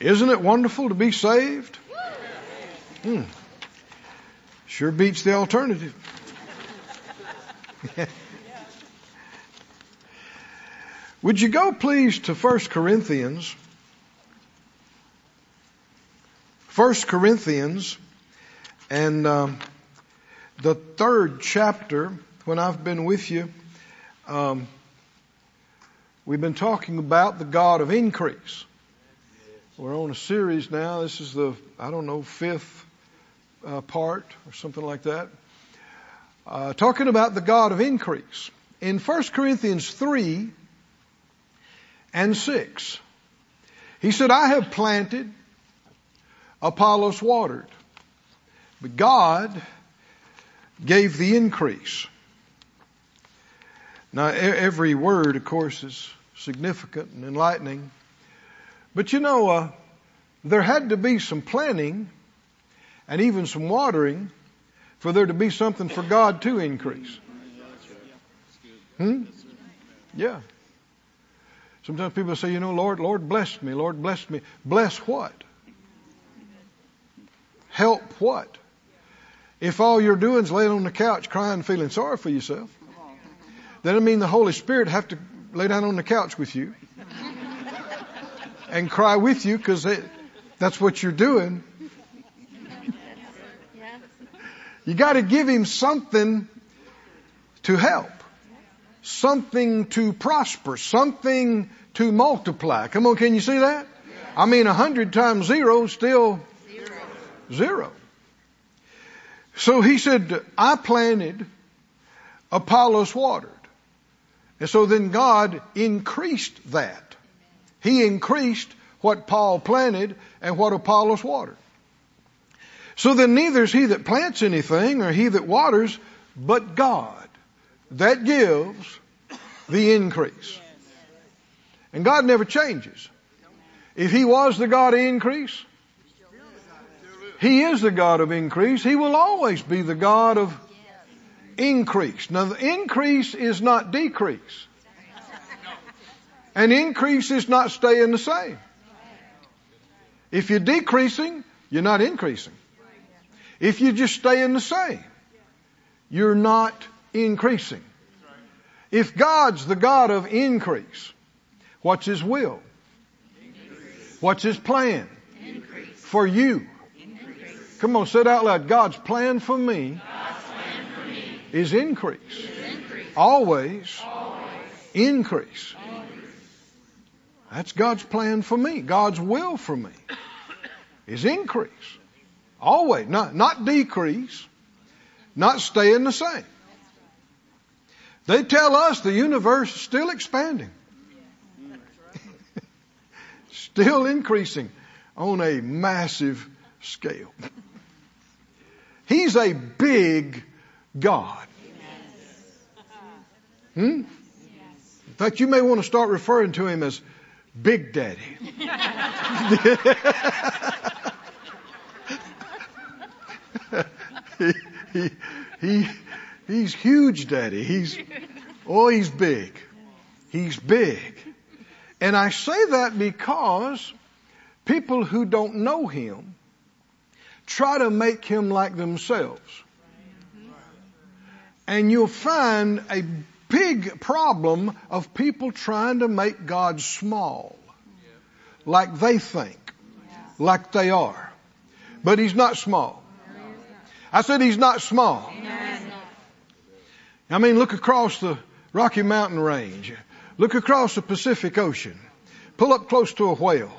Isn't it wonderful to be saved? Hmm. Sure beats the alternative. Would you go please to 1 Corinthians? 1 Corinthians and um, the third chapter, when I've been with you, um, we've been talking about the God of increase. We're on a series now. This is the, I don't know, fifth uh, part or something like that. Uh, talking about the God of increase. In 1 Corinthians 3 and 6, he said, I have planted, Apollos watered, but God gave the increase. Now, every word, of course, is significant and enlightening. But you know, uh, there had to be some planting and even some watering for there to be something for God to increase. Hmm? Yeah. Sometimes people say, you know, Lord, Lord bless me, Lord bless me. Bless what? Help what? If all you're doing is laying on the couch crying, feeling sorry for yourself, then I mean the Holy Spirit have to lay down on the couch with you and cry with you because that's what you're doing. You got to give him something to help, something to prosper, something to multiply. Come on, can you see that? I mean, a hundred times zero still zero. zero. So he said, I planted, Apollos watered. And so then God increased that. He increased what Paul planted and what Apollos watered. So then neither is he that plants anything or he that waters, but God that gives the increase. And God never changes. If he was the God of increase, he is the God of increase. He will always be the God of increase. Now the increase is not decrease. An increase is not staying the same. If you're decreasing, you're not increasing. If you just stay in the same, you're not increasing. If God's the God of increase, what's His will? What's His plan? For you. Come on, say it out loud. God's plan for me, plan for me is, increase. is increase. Always, Always increase. That's God's plan for me. God's will for me is increase. Always. Not, not decrease. Not staying the same. They tell us the universe is still expanding. still increasing on a massive scale. He's a big God. Hmm? In fact, you may want to start referring to him as Big Daddy. he, he, he, he's huge daddy. He's, oh, he's big. He's big. And I say that because people who don't know him try to make him like themselves. And you'll find a big problem of people trying to make God small. Like they think. Like they are. But he's not small. I said he's not small. I mean, look across the Rocky Mountain Range. Look across the Pacific Ocean. Pull up close to a whale.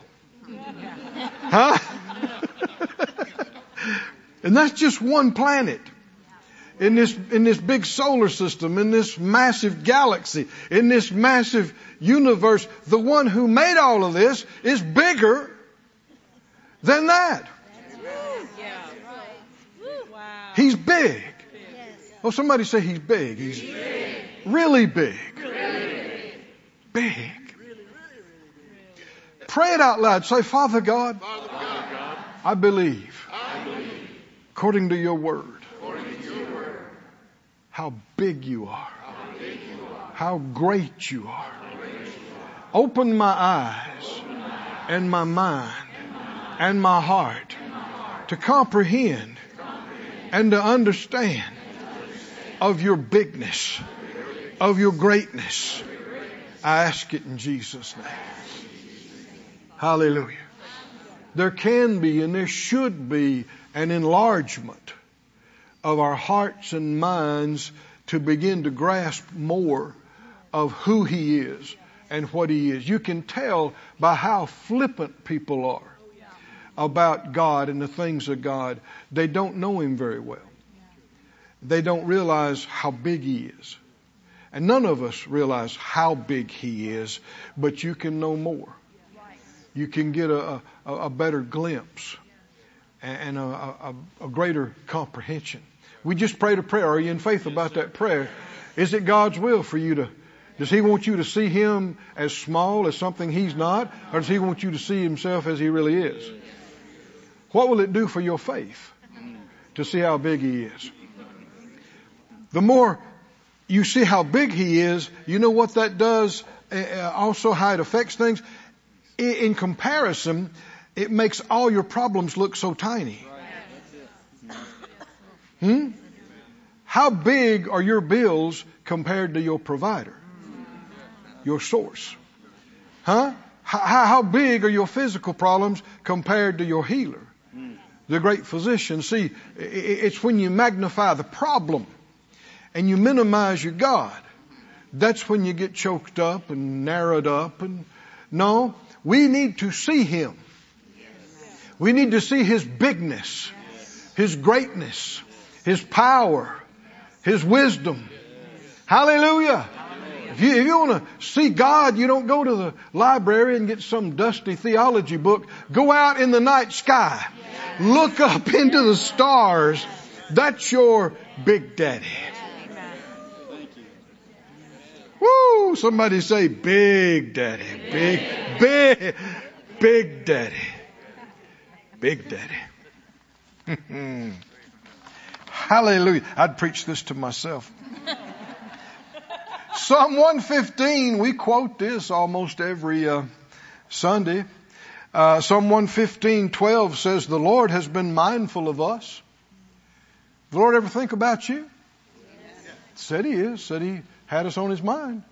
Huh? and that's just one planet in this, in this big solar system, in this massive galaxy, in this massive universe. The one who made all of this is bigger than that. He's big. Oh, somebody say he's big. He's really big. Big. Pray it out loud. Say, Father God, I believe, according to your word, how big you are, how great you are. Open my eyes and my mind and my heart to comprehend and to understand of your bigness, of your greatness. I ask it in Jesus' name. Hallelujah. There can be and there should be an enlargement of our hearts and minds to begin to grasp more of who He is and what He is. You can tell by how flippant people are about God and the things of God. They don't know Him very well. They don't realize how big He is. And none of us realize how big He is, but you can know more. You can get a, a, a better glimpse and a, a, a greater comprehension. We just prayed a prayer. Are you in faith about that prayer? Is it God's will for you to does he want you to see him as small as something he's not? Or does he want you to see himself as he really is? What will it do for your faith to see how big he is? The more you see how big he is, you know what that does, uh, also how it affects things? In comparison, it makes all your problems look so tiny. Hmm? How big are your bills compared to your provider? Your source? Huh? How, how big are your physical problems compared to your healer? The great physician. See, it's when you magnify the problem and you minimize your God. That's when you get choked up and narrowed up and no, we need to see Him. We need to see His bigness, His greatness, His power, His wisdom. Hallelujah. If you, if you want to see God, you don't go to the library and get some dusty theology book. Go out in the night sky. Look up into the stars. That's your big daddy. Woo! Somebody say big daddy. Big, big, big daddy. Big daddy. Hmm. Hallelujah. I'd preach this to myself. Psalm 115, we quote this almost every uh, Sunday. Uh, Psalm 115, 12 says, The Lord has been mindful of us. The Lord ever think about you? Yes. Said He is. Said He had us on His mind.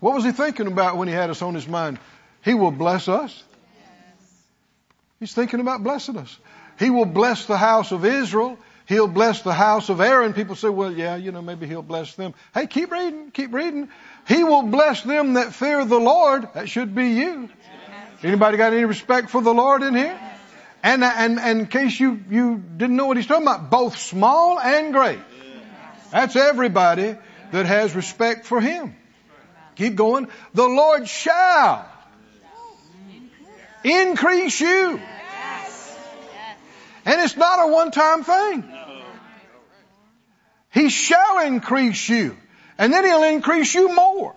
What was He thinking about when He had us on His mind? He will bless us. He's thinking about blessing us. He will bless the house of Israel. He'll bless the house of Aaron. People say, well, yeah, you know, maybe he'll bless them. Hey, keep reading, keep reading. He will bless them that fear the Lord. That should be you. Anybody got any respect for the Lord in here? And, and, and in case you, you didn't know what he's talking about, both small and great. That's everybody that has respect for him. Keep going. The Lord shall increase you. And it's not a one-time thing. He shall increase you. And then He'll increase you more.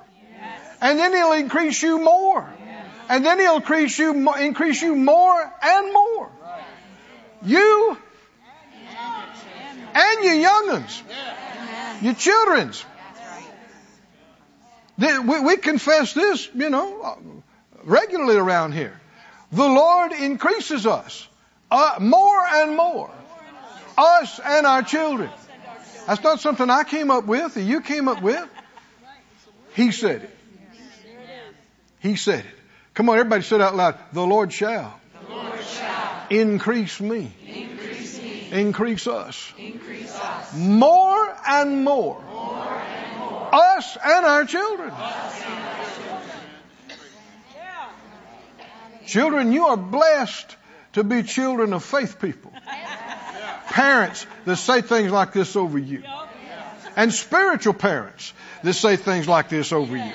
And then He'll increase you more. And then He'll increase you, increase you more and more. You and your young'uns. Your children's. We confess this, you know, regularly around here. The Lord increases us uh, more and more. Us and our children. That's not something I came up with or you came up with. He said it. He said it. Come on, everybody say it out loud. The Lord shall, the Lord shall increase, me. increase me, increase us, increase us more and more, more and more, us and our children. us and our children. Children, you are blessed to be children of faith people. Parents that say things like this over you. And spiritual parents that say things like this over you.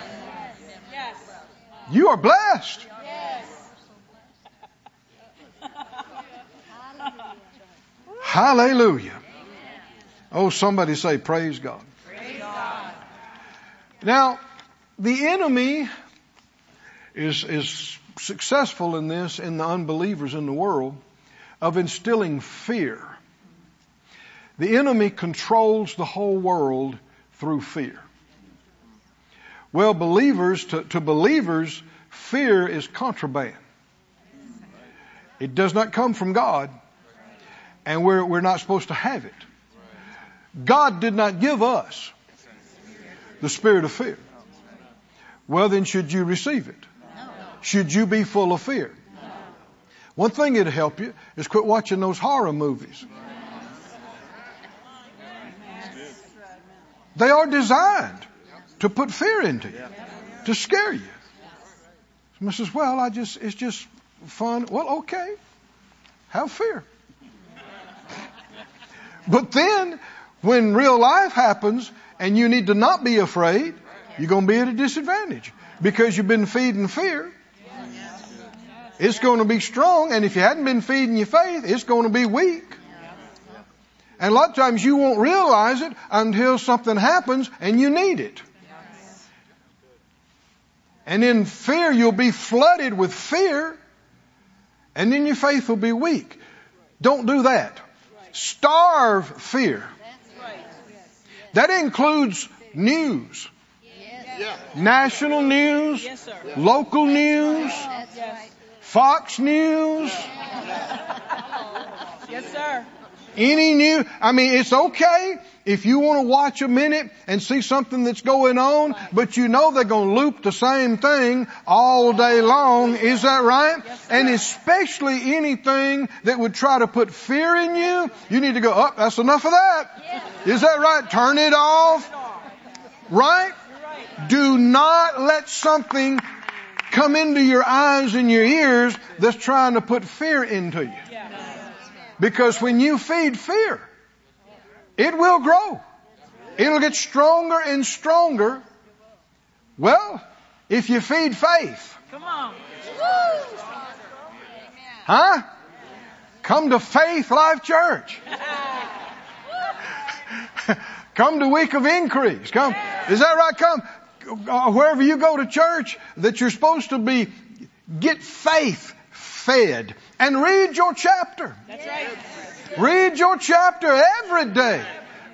You are blessed. Hallelujah. Oh, somebody say, Praise God. Now, the enemy is, is successful in this in the unbelievers in the world of instilling fear. The enemy controls the whole world through fear. Well, believers, to, to believers, fear is contraband. It does not come from God, and we're, we're not supposed to have it. God did not give us the spirit of fear. Well, then should you receive it? Should you be full of fear? One thing it'll help you is quit watching those horror movies. They are designed to put fear into you, to scare you. Someone says, well, I just, it's just fun. Well, okay. Have fear. But then, when real life happens and you need to not be afraid, you're going to be at a disadvantage because you've been feeding fear. It's going to be strong, and if you hadn't been feeding your faith, it's going to be weak. And a lot of times you won't realize it until something happens and you need it. And in fear, you'll be flooded with fear, and then your faith will be weak. Don't do that. Starve fear. That includes news. National news, local news, Fox News. Yes, sir. Any new, I mean, it's okay if you want to watch a minute and see something that's going on, but you know they're going to loop the same thing all day long. Is that right? Yes, And especially anything that would try to put fear in you, you need to go, oh, that's enough of that. Is that right? Turn it off. Right? Right? Do not let something come into your eyes and your ears that's trying to put fear into you. Because when you feed fear, it will grow. It'll get stronger and stronger. Well, if you feed faith, Come on. huh? Come to Faith Life Church. Come to Week of Increase. Come. Is that right? Come. Uh, wherever you go to church, that you're supposed to be, get faith fed and read your chapter. That's right. Read your chapter every day,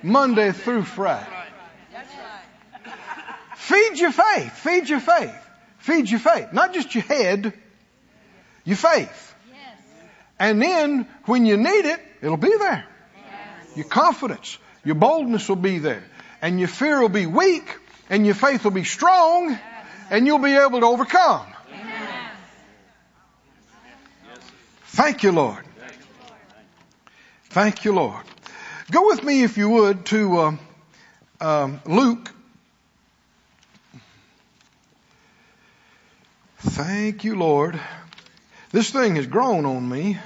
Monday through Friday. That's right. Feed your faith. Feed your faith. Feed your faith. Not just your head, your faith. And then when you need it, it'll be there. Your confidence, your boldness will be there. And your fear will be weak and your faith will be strong and you'll be able to overcome. Thank you, Lord. Thank you, Lord. Go with me, if you would, to uh, um, Luke. Thank you, Lord. This thing has grown on me,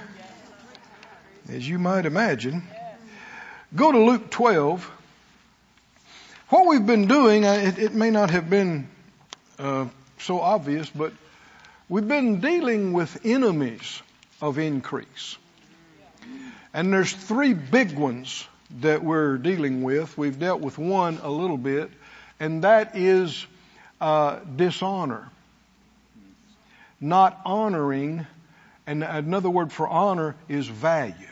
as you might imagine. Go to Luke 12. What we've been doing, uh, it, it may not have been uh, so obvious, but we've been dealing with enemies of increase. And there's three big ones that we're dealing with. We've dealt with one a little bit, and that is uh, dishonor. Not honoring, and another word for honor is value.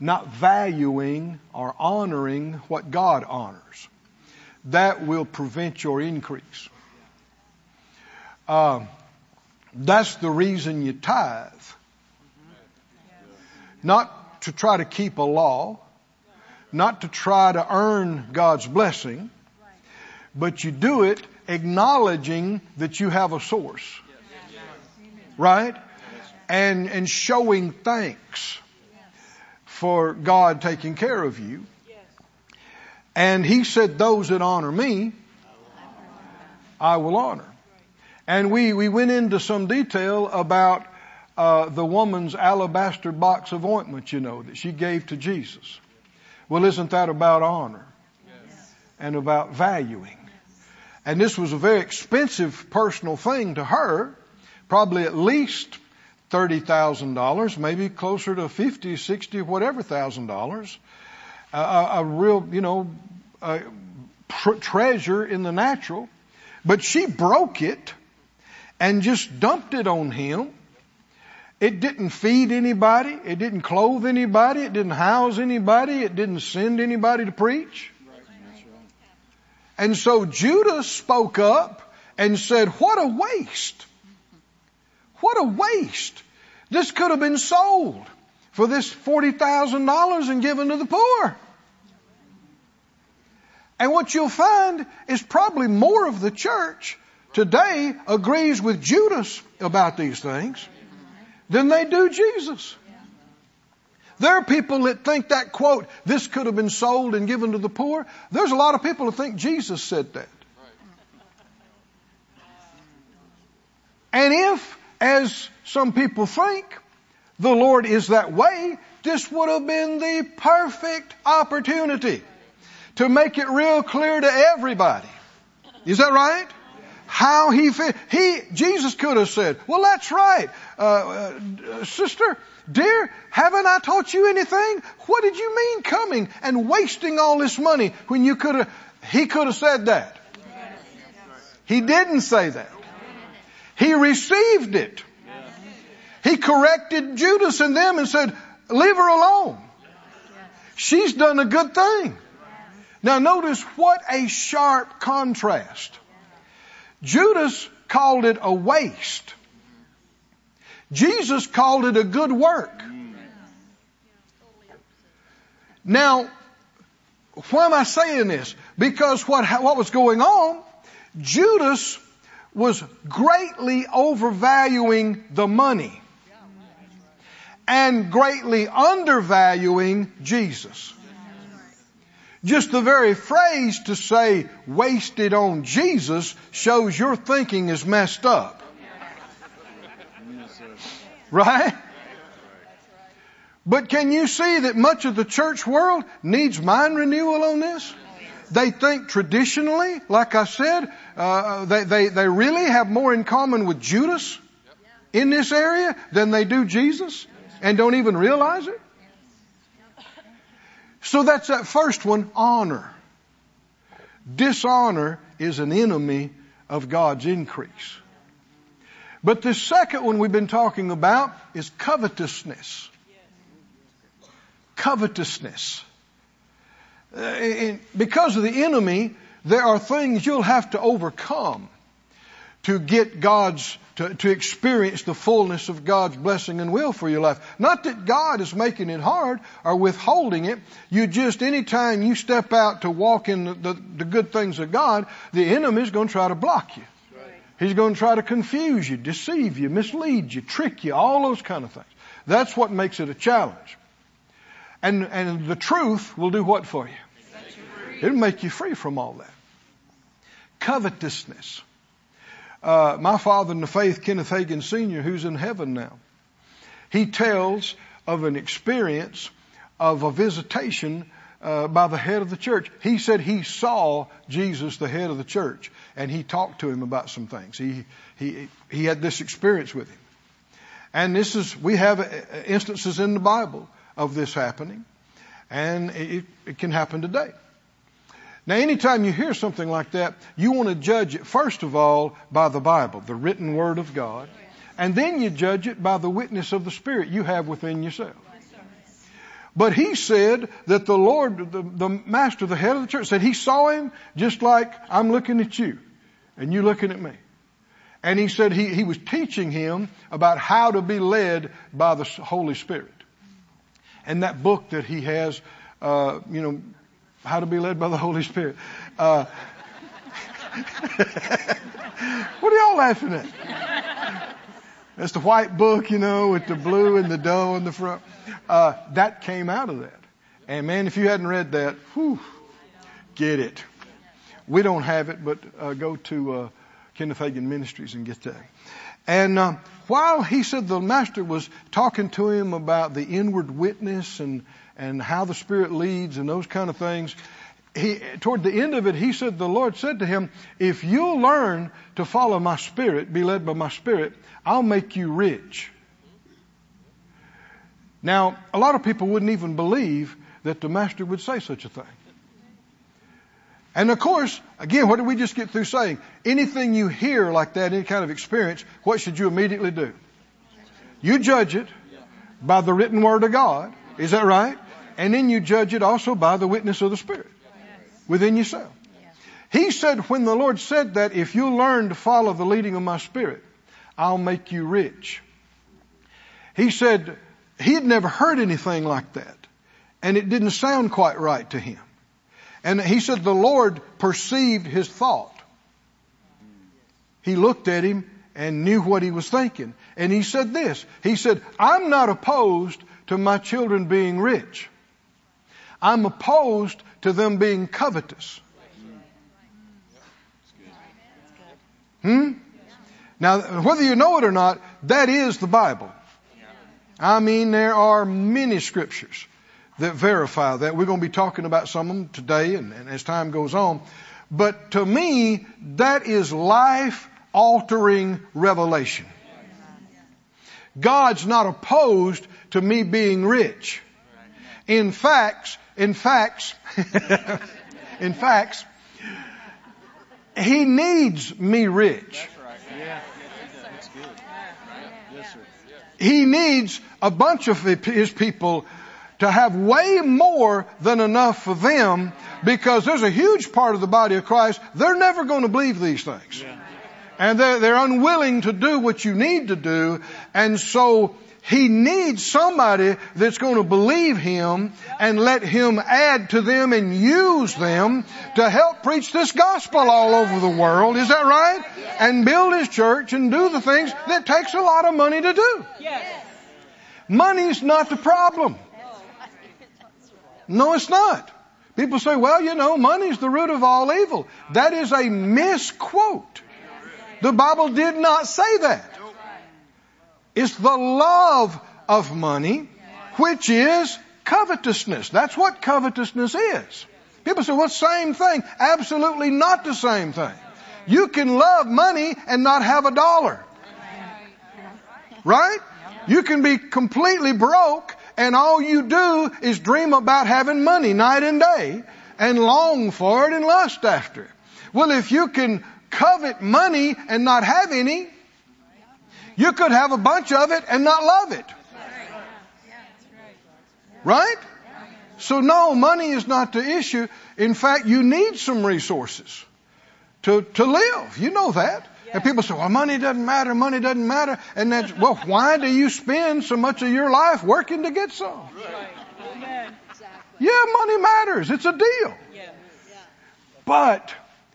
Not valuing or honoring what God honors. That will prevent your increase. Uh, that's the reason you tithe. Not to try to keep a law, not to try to earn God's blessing, but you do it acknowledging that you have a source. Right? And, and showing thanks for God taking care of you. And he said, those that honor me, I will honor. And we, we went into some detail about uh, the woman's alabaster box of ointment, you know, that she gave to Jesus. Well, isn't that about honor? And about valuing? And this was a very expensive personal thing to her, probably at least $30,000, maybe closer to 50, 60, whatever thousand dollars. A, real, you know, tr- treasure in the natural. But she broke it and just dumped it on him. It didn't feed anybody. It didn't clothe anybody. It didn't house anybody. It didn't send anybody to preach. And so Judas spoke up and said, what a waste. What a waste This could have been sold for this $40,000 and given to the poor. And what you'll find is probably more of the church today agrees with Judas about these things than they do Jesus. There are people that think that quote, this could have been sold and given to the poor. There's a lot of people who think Jesus said that. And if, as some people think, the Lord is that way, this would have been the perfect opportunity to make it real clear to everybody. Is that right? How he fit. He, Jesus could have said, well that's right, uh, uh, sister, dear, haven't I taught you anything? What did you mean coming and wasting all this money when you could have, he could have said that. He didn't say that. He received it. He corrected Judas and them and said, leave her alone. She's done a good thing. Now notice what a sharp contrast. Judas called it a waste. Jesus called it a good work. Now, why am I saying this? Because what, what was going on, Judas was greatly overvaluing the money and greatly undervaluing Jesus. Just the very phrase to say wasted on Jesus shows your thinking is messed up. Right? But can you see that much of the church world needs mind renewal on this? They think traditionally, like I said, uh, they, they, they really have more in common with Judas in this area than they do Jesus and don't even realize it. So that's that first one, honor. Dishonor is an enemy of God's increase. But the second one we've been talking about is covetousness. Covetousness. Uh, because of the enemy, there are things you'll have to overcome to get God's, to, to experience the fullness of God's blessing and will for your life. Not that God is making it hard or withholding it. You just, anytime you step out to walk in the, the, the good things of God, the enemy is going to try to block you. He's going to try to confuse you, deceive you, mislead you, trick you, all those kind of things. That's what makes it a challenge. And, and the truth will do what for you? It'll make you free from all that. Covetousness. Uh, my father in the faith, Kenneth Hagin Sr., who's in heaven now, he tells of an experience of a visitation uh, by the head of the church. He said he saw Jesus, the head of the church, and he talked to him about some things. He he he had this experience with him, and this is we have uh, instances in the Bible of this happening, and it, it can happen today. Now, anytime you hear something like that, you want to judge it first of all by the Bible, the written Word of God, and then you judge it by the witness of the Spirit you have within yourself. But he said that the Lord, the, the master, the head of the church, said he saw him just like I'm looking at you and you looking at me. And he said he, he was teaching him about how to be led by the Holy Spirit. And that book that he has, uh, you know, how to be led by the Holy Spirit. Uh, what are y'all laughing at? That's the white book, you know, with the blue and the doe in the front. Uh, that came out of that. And man, if you hadn't read that, whew, get it. We don't have it, but uh, go to uh, Kenneth Hagin Ministries and get that. And uh, while he said the master was talking to him about the inward witness and and how the Spirit leads and those kind of things. He, toward the end of it, he said, the Lord said to him, if you'll learn to follow my Spirit, be led by my Spirit, I'll make you rich. Now, a lot of people wouldn't even believe that the Master would say such a thing. And of course, again, what did we just get through saying? Anything you hear like that, any kind of experience, what should you immediately do? You judge it by the written word of God. Is that right? And then you judge it also by the witness of the Spirit within yourself. He said, when the Lord said that, if you learn to follow the leading of my Spirit, I'll make you rich. he said he had never heard anything like that. And it didn't sound quite right to him. And he said the Lord perceived his thought. He looked at him and knew what he was thinking. And he said this. He said, I'm not opposed to my children being rich. I'm opposed to them being covetous. Hmm? Now, whether you know it or not, that is the Bible. I mean, there are many scriptures that verify that. We're going to be talking about some of them today and, and as time goes on. But to me, that is life altering revelation. God's not opposed to me being rich. In facts, in facts, in facts, He needs me rich. He needs a bunch of His people to have way more than enough for them because there's a huge part of the body of Christ, they're never going to believe these things. And they're, they're unwilling to do what you need to do. And so he needs somebody that's going to believe him and let him add to them and use them to help preach this gospel all over the world. Is that right? And build his church and do the things that takes a lot of money to do. Money's not the problem. No, it's not. People say, well, you know, money's the root of all evil. That is a misquote. The Bible did not say that. It's the love of money, which is covetousness. That's what covetousness is. People say, well, same thing. Absolutely not the same thing. You can love money and not have a dollar. Right? You can be completely broke and all you do is dream about having money night and day and long for it and lust after it. Well, if you can covet money and not have any, you could have a bunch of it and not love it. Right? So no, money is not the issue. In fact, you need some resources to, to live. You know that. And people say, well, money doesn't matter, money doesn't matter. And that's, well, why do you spend so much of your life working to get some? Yeah, money matters. It's a deal. But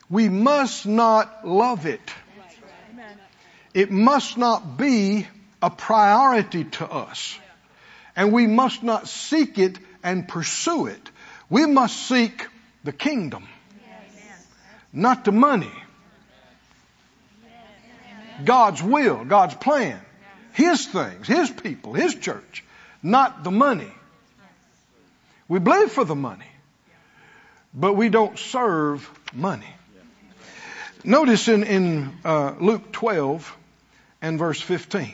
we must not love it. It must not be a priority to us. And we must not seek it and pursue it. We must seek the kingdom, not the money. God's will, God's plan, His things, His people, His church, not the money. We believe for the money, but we don't serve money. Notice in, in uh, Luke 12 and verse 15.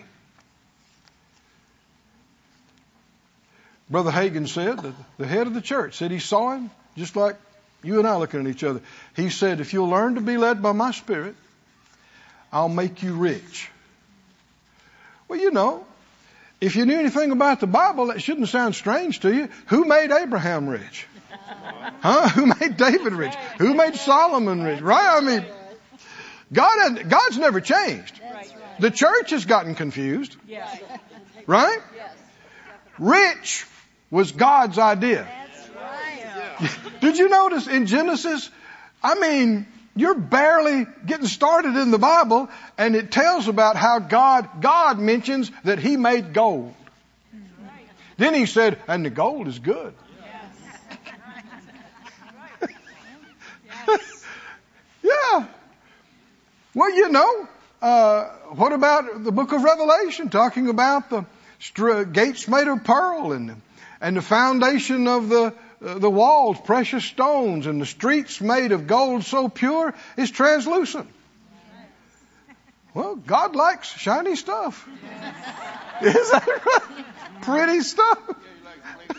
Brother Hagin said, that the head of the church said he saw him just like you and I looking at each other. He said, if you'll learn to be led by my spirit, I'll make you rich. Well, you know, if you knew anything about the Bible, that shouldn't sound strange to you. Who made Abraham rich? Huh? Who made David rich? Who made Solomon rich? Right? I mean, God, God's never changed. The church has gotten confused. Right? Rich was God's idea. Did you notice in Genesis? I mean, you're barely getting started in the Bible and it tells about how God, God mentions that He made gold. Then He said, and the gold is good. yeah. Well, you know, uh, what about the book of Revelation talking about the gates made of pearl and, and the foundation of the, uh, the walls, precious stones, and the streets made of gold so pure it's translucent. Well, God likes shiny stuff. Is that right? Pretty stuff.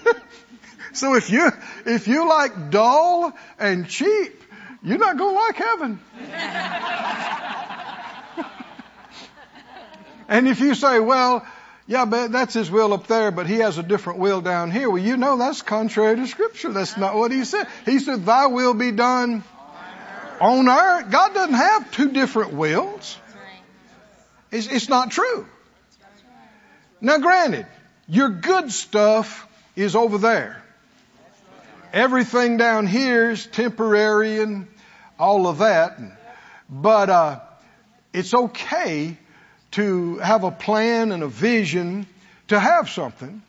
so if you if you like dull and cheap, you're not going to like heaven. and if you say, well, yeah, but that's his will up there, but he has a different will down here. Well, you know that's contrary to scripture. That's not what he said. He said, thy will be done on earth. God doesn't have two different wills. It's, it's not true. Now granted, your good stuff is over there. Everything down here is temporary and all of that. But, uh, it's okay to have a plan and a vision to have something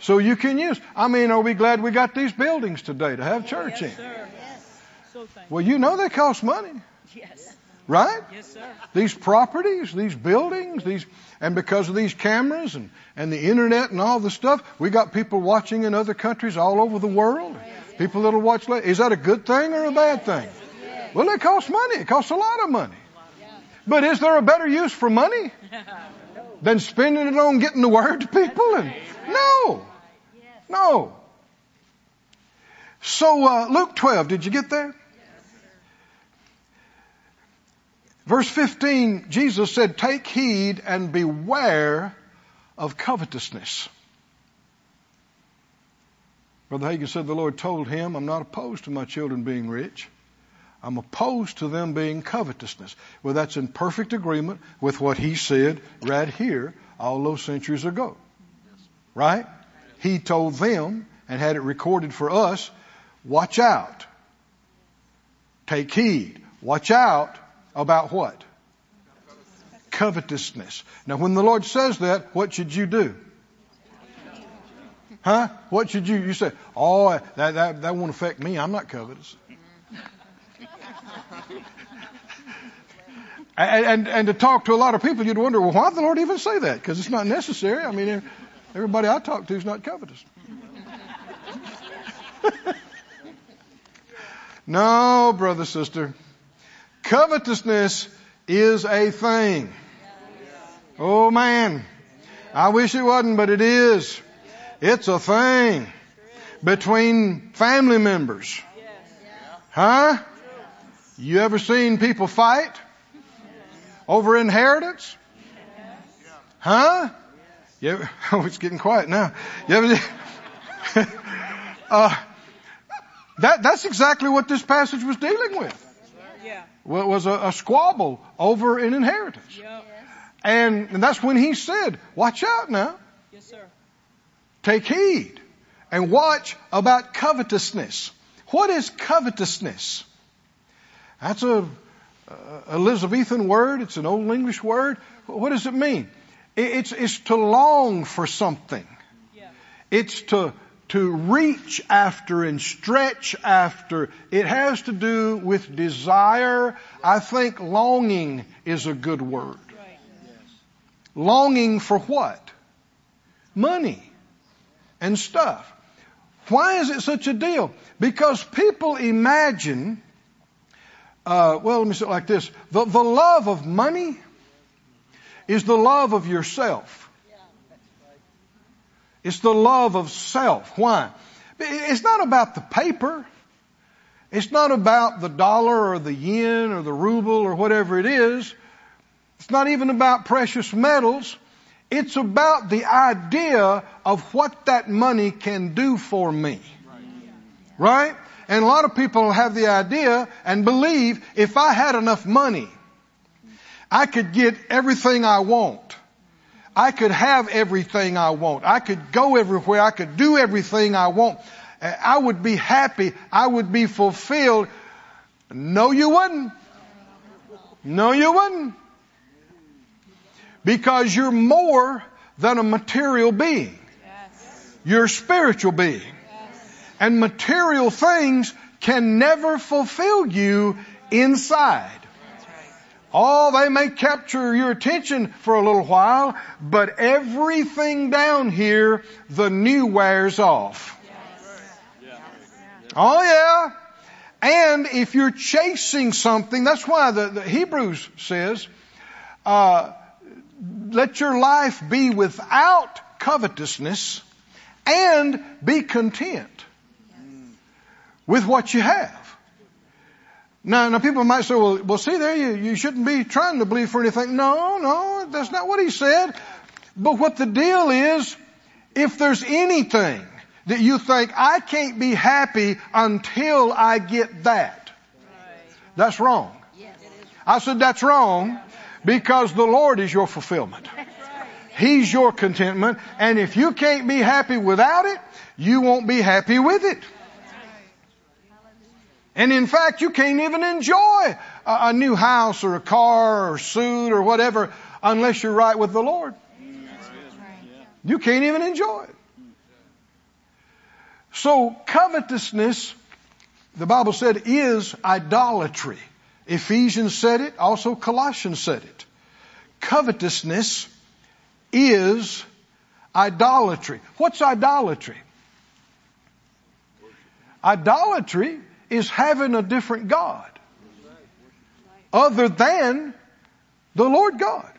so you can use. I mean, are we glad we got these buildings today to have church in? So. Well, you know they cost money, Yes. right? Yes, sir. These properties, these buildings, these, and because of these cameras and, and the internet and all the stuff, we got people watching in other countries all over the world. People that'll watch. la- Is that a good thing or a bad thing? Well, it costs money. It costs a lot of money. But is there a better use for money than spending it on getting the word to people? And no, no. So uh, Luke 12, did you get there? Verse 15, Jesus said, Take heed and beware of covetousness. Brother Hagin said the Lord told him, I'm not opposed to my children being rich. I'm opposed to them being covetousness. Well, that's in perfect agreement with what he said right here all those centuries ago. Right? He told them and had it recorded for us, watch out. Take heed. Watch out about what? Covetousness. Now when the Lord says that, what should you do? Huh? What should you, you say, oh, that, that, that won't affect me. I'm not covetous. and, and, and to talk to a lot of people, you'd wonder, well, why did the Lord even say that? Because it's not necessary. I mean, everybody I talk to is not covetous. no, brother, sister. Covetousness is a thing. Oh man. I wish it wasn't, but it is. It's a thing between family members. Huh? You ever seen people fight over inheritance? Huh? You ever, oh, it's getting quiet now. You ever, uh, that, that's exactly what this passage was dealing with. Yeah. Well, it was a, a squabble over an inheritance. Yep. And, and that's when he said, watch out now. Yes, sir. Take heed and watch about covetousness. What is covetousness? That's a, a Elizabethan word. It's an old English word. What does it mean? It's, it's to long for something. Yeah. It's to, to reach after and stretch after. It has to do with desire. I think longing is a good word. Right. Longing for what? Money and stuff. Why is it such a deal? Because people imagine, uh, well, let me say it like this. The, the love of money is the love of yourself. It's the love of self. Why? It's not about the paper. It's not about the dollar or the yen or the ruble or whatever it is. It's not even about precious metals. It's about the idea of what that money can do for me. Right? And a lot of people have the idea and believe if I had enough money, I could get everything I want. I could have everything I want. I could go everywhere. I could do everything I want. I would be happy. I would be fulfilled. No, you wouldn't. No, you wouldn't. Because you're more than a material being. Yes. You're a spiritual being. And material things can never fulfill you inside. Oh, they may capture your attention for a little while, but everything down here, the new wears off. Oh yeah. And if you're chasing something, that's why the, the Hebrews says, uh, let your life be without covetousness and be content with what you have. Now, now people might say, well, well, see there, you, you shouldn't be trying to believe for anything. No, no, that's not what he said. But what the deal is, if there's anything that you think, I can't be happy until I get that, that's wrong. I said, that's wrong because the Lord is your fulfillment. He's your contentment. And if you can't be happy without it, you won't be happy with it. And in fact, you can't even enjoy a, new house or a car or suit or whatever unless you're right with the Lord. You can't even enjoy it. So covetousness, the Bible said, is idolatry. Ephesians said it, also Colossians said it. Covetousness is idolatry. What's idolatry? Idolatry is having a different God other than the Lord God.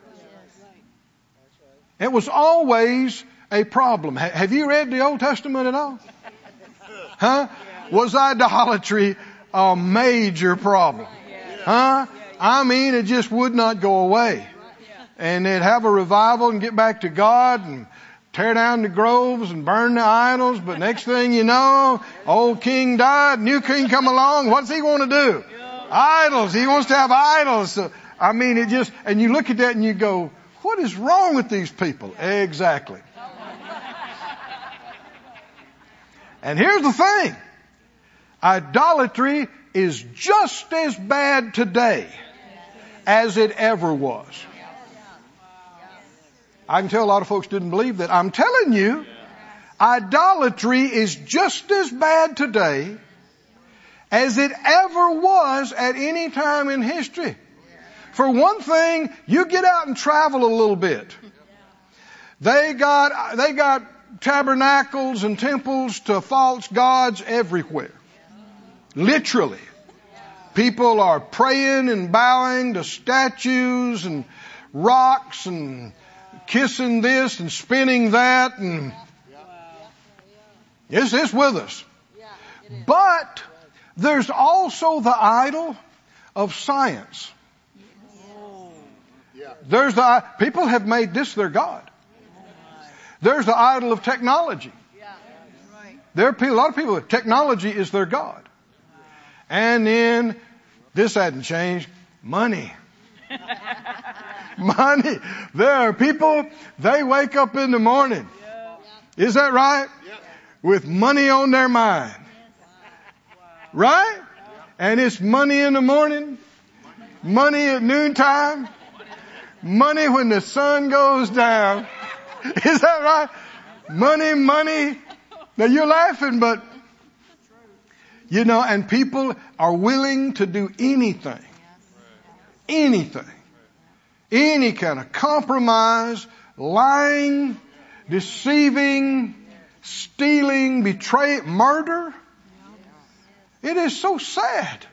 It was always a problem. Have you read the Old Testament at all? Huh? Was idolatry a major problem? Huh? I mean, it just would not go away. And they'd have a revival and get back to God and tear down the groves and burn the idols. But next thing you know, old king died, new king come along. What's he want to do? Idols. He wants to have idols. So, I mean, it just, and you look at that and you go, what is wrong with these people? Exactly. And here's the thing. Idolatry is just as bad today as it ever was. I can tell a lot of folks didn't believe that. I'm telling you, idolatry is just as bad today as it ever was at any time in history. For one thing, you get out and travel a little bit. They got, they got tabernacles and temples to false gods everywhere. Literally. People are praying and bowing to statues and rocks and kissing this and spinning that and it's, it's with us. But there's also the idol of science. There's the, people have made this their God. There's the idol of technology. There are a lot of people, technology is their God. And then, this hadn't changed, money. money. There are people, they wake up in the morning. Is that right? With money on their mind. Right? And it's money in the morning, money at noontime, money when the sun goes down. Is that right? Money, money. Now you're laughing, but you know, and people are willing to do anything. Anything. Any kind of compromise, lying, deceiving, stealing, betray, murder. It is so sad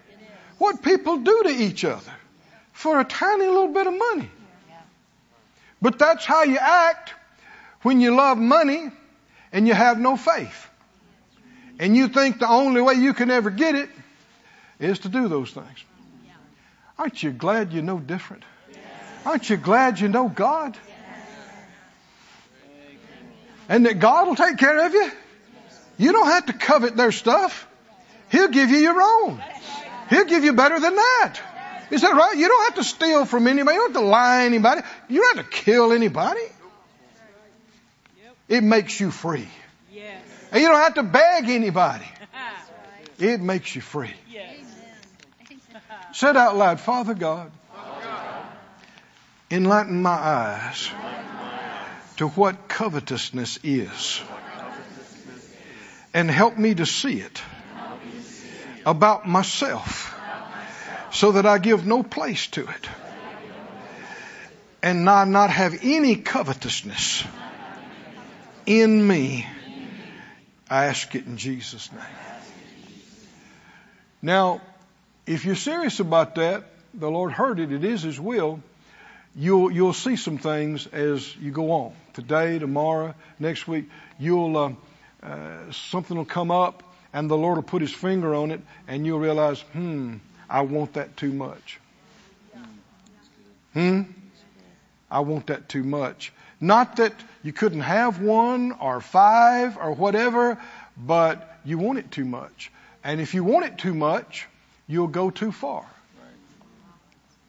what people do to each other for a tiny little bit of money. But that's how you act when you love money and you have no faith. And you think the only way you can ever get it is to do those things. Aren't you glad you know different? Aren't you glad you know God? And that God will take care of you? You don't have to covet their stuff. He'll give you your own. He'll give you better than that. Is that right? You don't have to steal from anybody. You don't have to lie to anybody. You don't have to kill anybody. It makes you free. And you don't have to beg anybody. It makes you free. Said out loud, Father God, enlighten my eyes to what covetousness is and help me to see it about myself so that I give no place to it and not, not have any covetousness in me. I ask it in Jesus' name. Now, if you're serious about that, the Lord heard it, it is His will, you'll, you'll see some things as you go on. Today, tomorrow, next week, you'll, uh, uh, something will come up and the Lord will put His finger on it and you'll realize, hmm, I want that too much. Hmm? I want that too much. Not that you couldn't have one or five or whatever, but you want it too much. And if you want it too much, you'll go too far.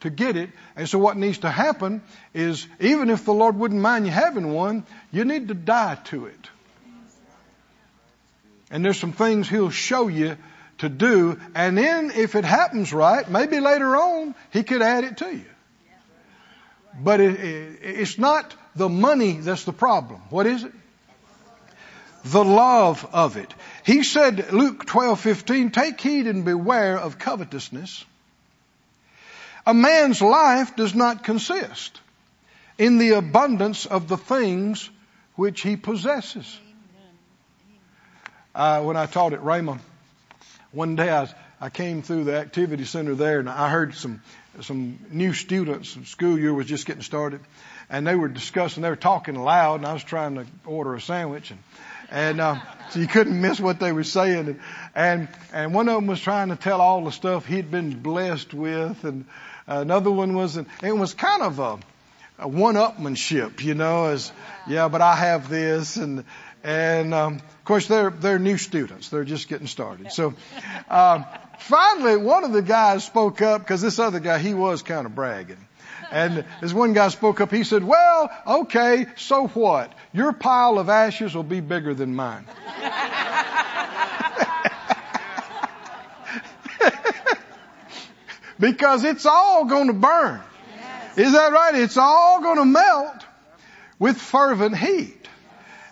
to get it. And so what needs to happen is even if the Lord wouldn't mind you having one, you need to die to it. And there's some things He'll show you to do. And then if it happens right, maybe later on He could add it to you. But it, it, it's not the money that's the problem. What is it? The love of it. He said, Luke 12, 15, take heed and beware of covetousness. A man's life does not consist in the abundance of the things which he possesses. Uh, when I taught at Raymond, one day I, I came through the activity center there and I heard some some new students. School year was just getting started, and they were discussing. They were talking loud, and I was trying to order a sandwich, and and uh, so you couldn't miss what they were saying. And, and and one of them was trying to tell all the stuff he'd been blessed with, and another one was, and it was kind of a, a one-upmanship, you know, as yeah, but I have this, and and um, of course they're they're new students; they're just getting started. So uh, finally, one of the guys spoke up because this other guy he was kind of bragging. And as one guy spoke up. He said, "Well, okay, so what? Your pile of ashes will be bigger than mine." because it's all going to burn. Is that right? It's all going to melt with fervent heat.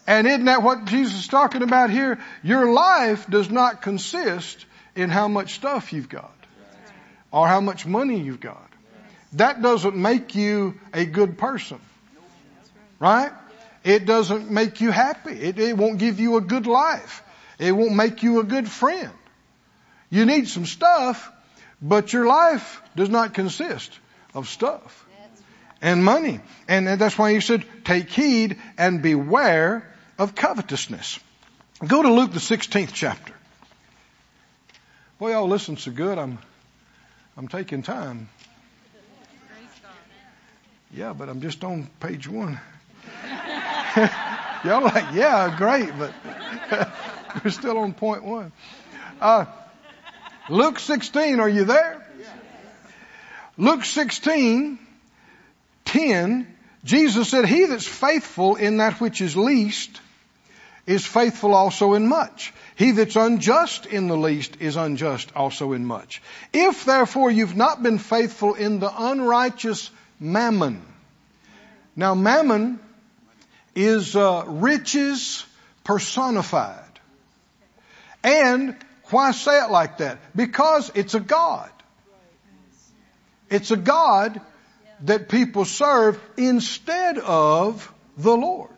And isn't that what Jesus is talking about here? Your life does not consist in how much stuff you've got or how much money you've got. That doesn't make you a good person. Right? It doesn't make you happy. It, it won't give you a good life. It won't make you a good friend. You need some stuff, but your life does not consist of stuff and money. And that's why he said, take heed and beware of covetousness. Go to Luke the 16th chapter. Boy, y'all listen so good. I'm, I'm taking time. Yeah, but I'm just on page one. y'all like, yeah, great, but we're still on point one. Uh, Luke 16, are you there? Luke 16, 10, Jesus said, He that's faithful in that which is least is faithful also in much. He that's unjust in the least is unjust also in much. If therefore you've not been faithful in the unrighteous mammon. Now mammon is uh, riches personified. And why say it like that? Because it's a God. It's a God that people serve instead of the Lord.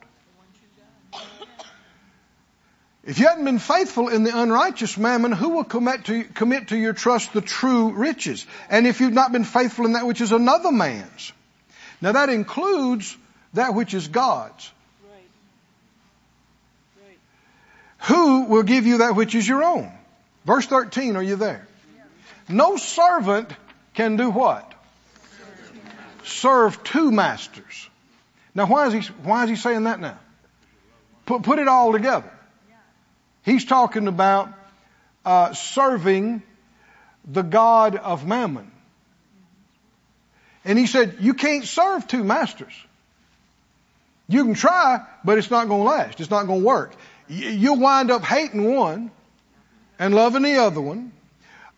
If you hadn't been faithful in the unrighteous mammon, who will commit to, commit to your trust the true riches? And if you've not been faithful in that which is another man's. Now that includes that which is God's. Who will give you that which is your own? Verse 13, are you there? No servant can do what? Serve two masters. Now why is he, why is he saying that now? Put, put it all together. He's talking about uh, serving the God of Mammon. And he said, you can't serve two masters. You can try, but it's not going to last. It's not going to work. You'll wind up hating one and loving the other one.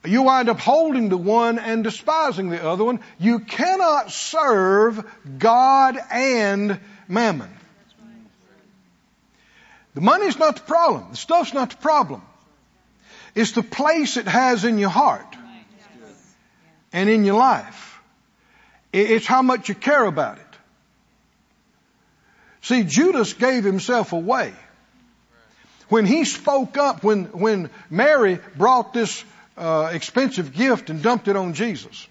You wind up holding the one and despising the other one. You cannot serve God and mammon. The money's not the problem. The stuff's not the problem. It's the place it has in your heart and in your life. It's how much you care about it. See, Judas gave himself away. When he spoke up, when, when Mary brought this uh, expensive gift and dumped it on Jesus,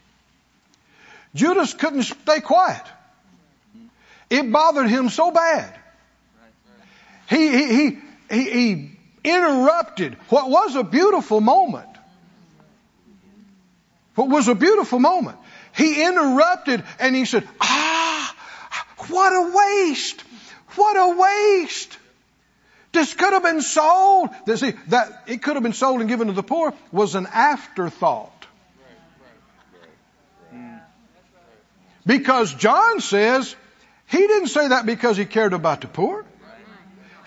Judas couldn't stay quiet. It bothered him so bad he, he, he, he, interrupted what was a beautiful moment. What was a beautiful moment. He interrupted and he said, ah, what a waste. What a waste. This could have been sold. See, that it could have been sold and given to the poor was an afterthought. Because John says he didn't say that because he cared about the poor.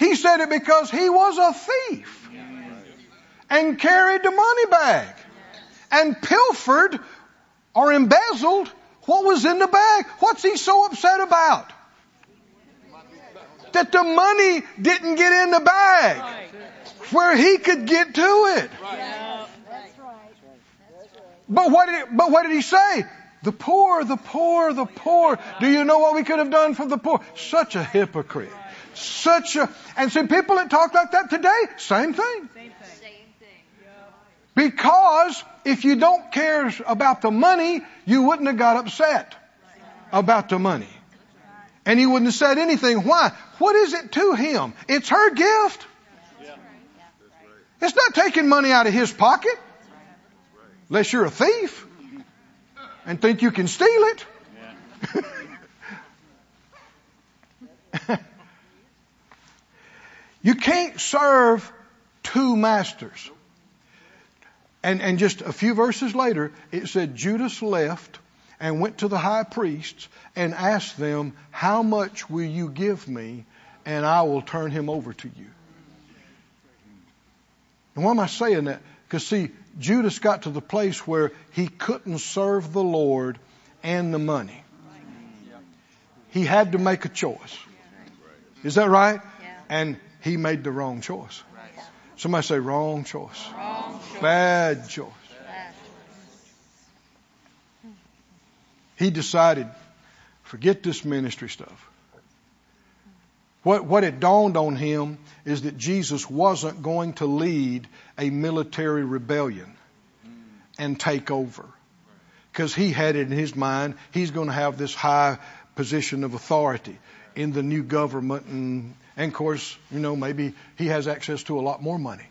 He said it because he was a thief and carried the money bag and pilfered or embezzled what was in the bag. What's he so upset about? That the money didn't get in the bag where he could get to it. But what did, it, but what did he say? The poor, the poor, the poor. Do you know what we could have done for the poor? Such a hypocrite. Such a, and see people that talk like that today, same thing. Same thing. Because if you don't care about the money, you wouldn't have got upset about the money. And he wouldn't have said anything. Why? What is it to him? It's her gift. It's not taking money out of his pocket. Unless you're a thief and think you can steal it. you can't serve two masters. And, and just a few verses later, it said Judas left and went to the high priests and asked them, How much will you give me? And I will turn him over to you. And why am I saying that? Because see, Judas got to the place where he couldn't serve the Lord and the money. He had to make a choice. Is that right? And he made the wrong choice. Somebody say wrong choice. Bad choice. He decided, forget this ministry stuff. What, what it dawned on him is that Jesus wasn't going to lead a military rebellion and take over. Because he had it in his mind, he's going to have this high position of authority in the new government and, and of course, you know, maybe he has access to a lot more money.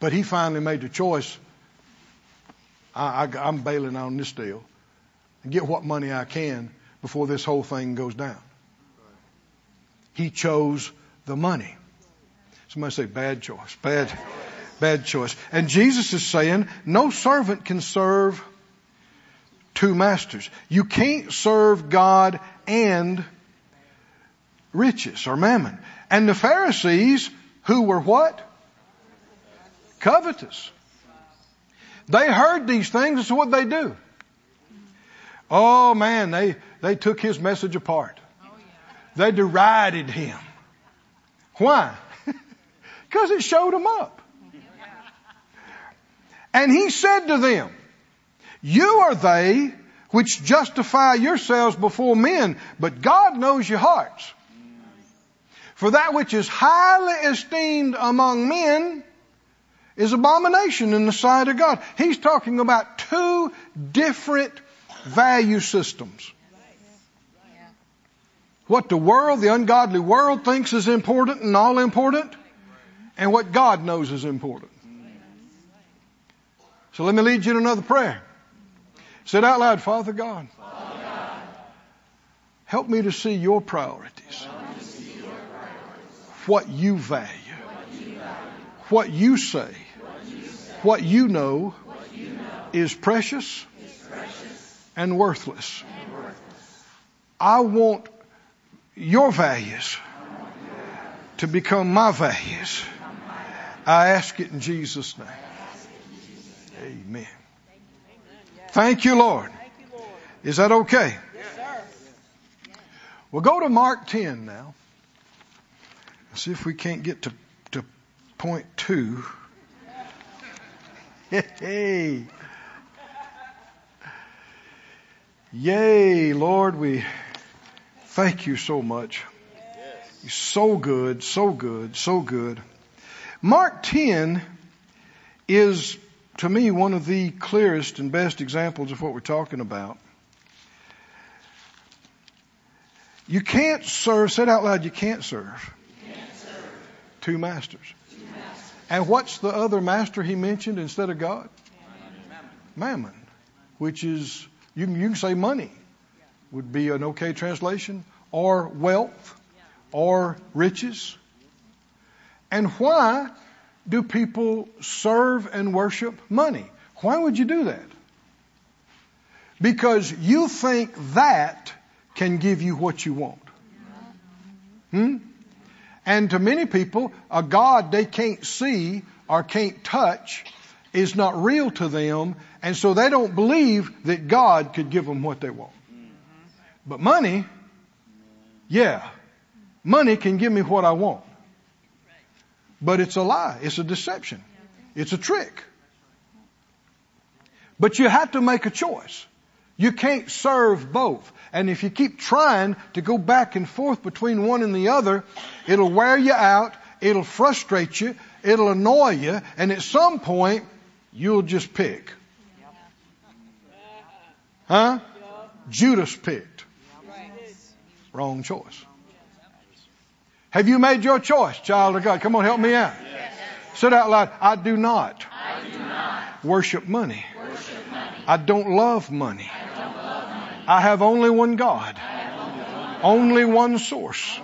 But he finally made the choice. I, I'm bailing on this deal and get what money I can before this whole thing goes down. He chose the money. Somebody say bad choice, bad, bad choice. And Jesus is saying no servant can serve two masters. You can't serve God and riches or mammon. And the Pharisees, who were what? Covetous. They heard these things, and so what they do? Oh man, they, they took his message apart. They derided him. Why? Because it showed them up. And he said to them, You are they which justify yourselves before men, but God knows your hearts. For that which is highly esteemed among men is abomination in the sight of God. He's talking about two different value systems. What the world, the ungodly world thinks is important and all important, and what God knows is important. So let me lead you to another prayer. Say it out loud, Father God. Father God Help me to see your priorities. help me to see your priorities, What you value. what you value, What you say. what you say, What you know know is precious is precious and worthless. and worthless. I want your values to become my values. I ask it in Jesus' name. Amen. Thank you, Lord. Is that okay? Yes, sir. We'll go to Mark 10 now. See if we can't get to, to point two. Hey. Yay, Lord, we thank you so much. You're so good, so good, so good. Mark 10 is, to me, one of the clearest and best examples of what we're talking about. You can't serve, say it out loud, you can't serve two masters. And what's the other master he mentioned instead of God? Mammon, which is, you you can say money would be an okay translation, or wealth, or riches. And why do people serve and worship money? Why would you do that? because you think that can give you what you want. Hmm? And to many people, a God they can't see or can't touch is not real to them, and so they don't believe that God could give them what they want. But money, yeah, money can give me what I want. But it's a lie. It's a deception. It's a trick. But you have to make a choice. You can't serve both. And if you keep trying to go back and forth between one and the other, it'll wear you out, it'll frustrate you, it'll annoy you, and at some point, you'll just pick. Huh? Judas picked. Wrong choice. Have you made your choice, child of God? Come on, help me out. Sit out loud. I do not, I do not worship money. worship money. I don't love money. I love money. I have only one God, I have only one only one source.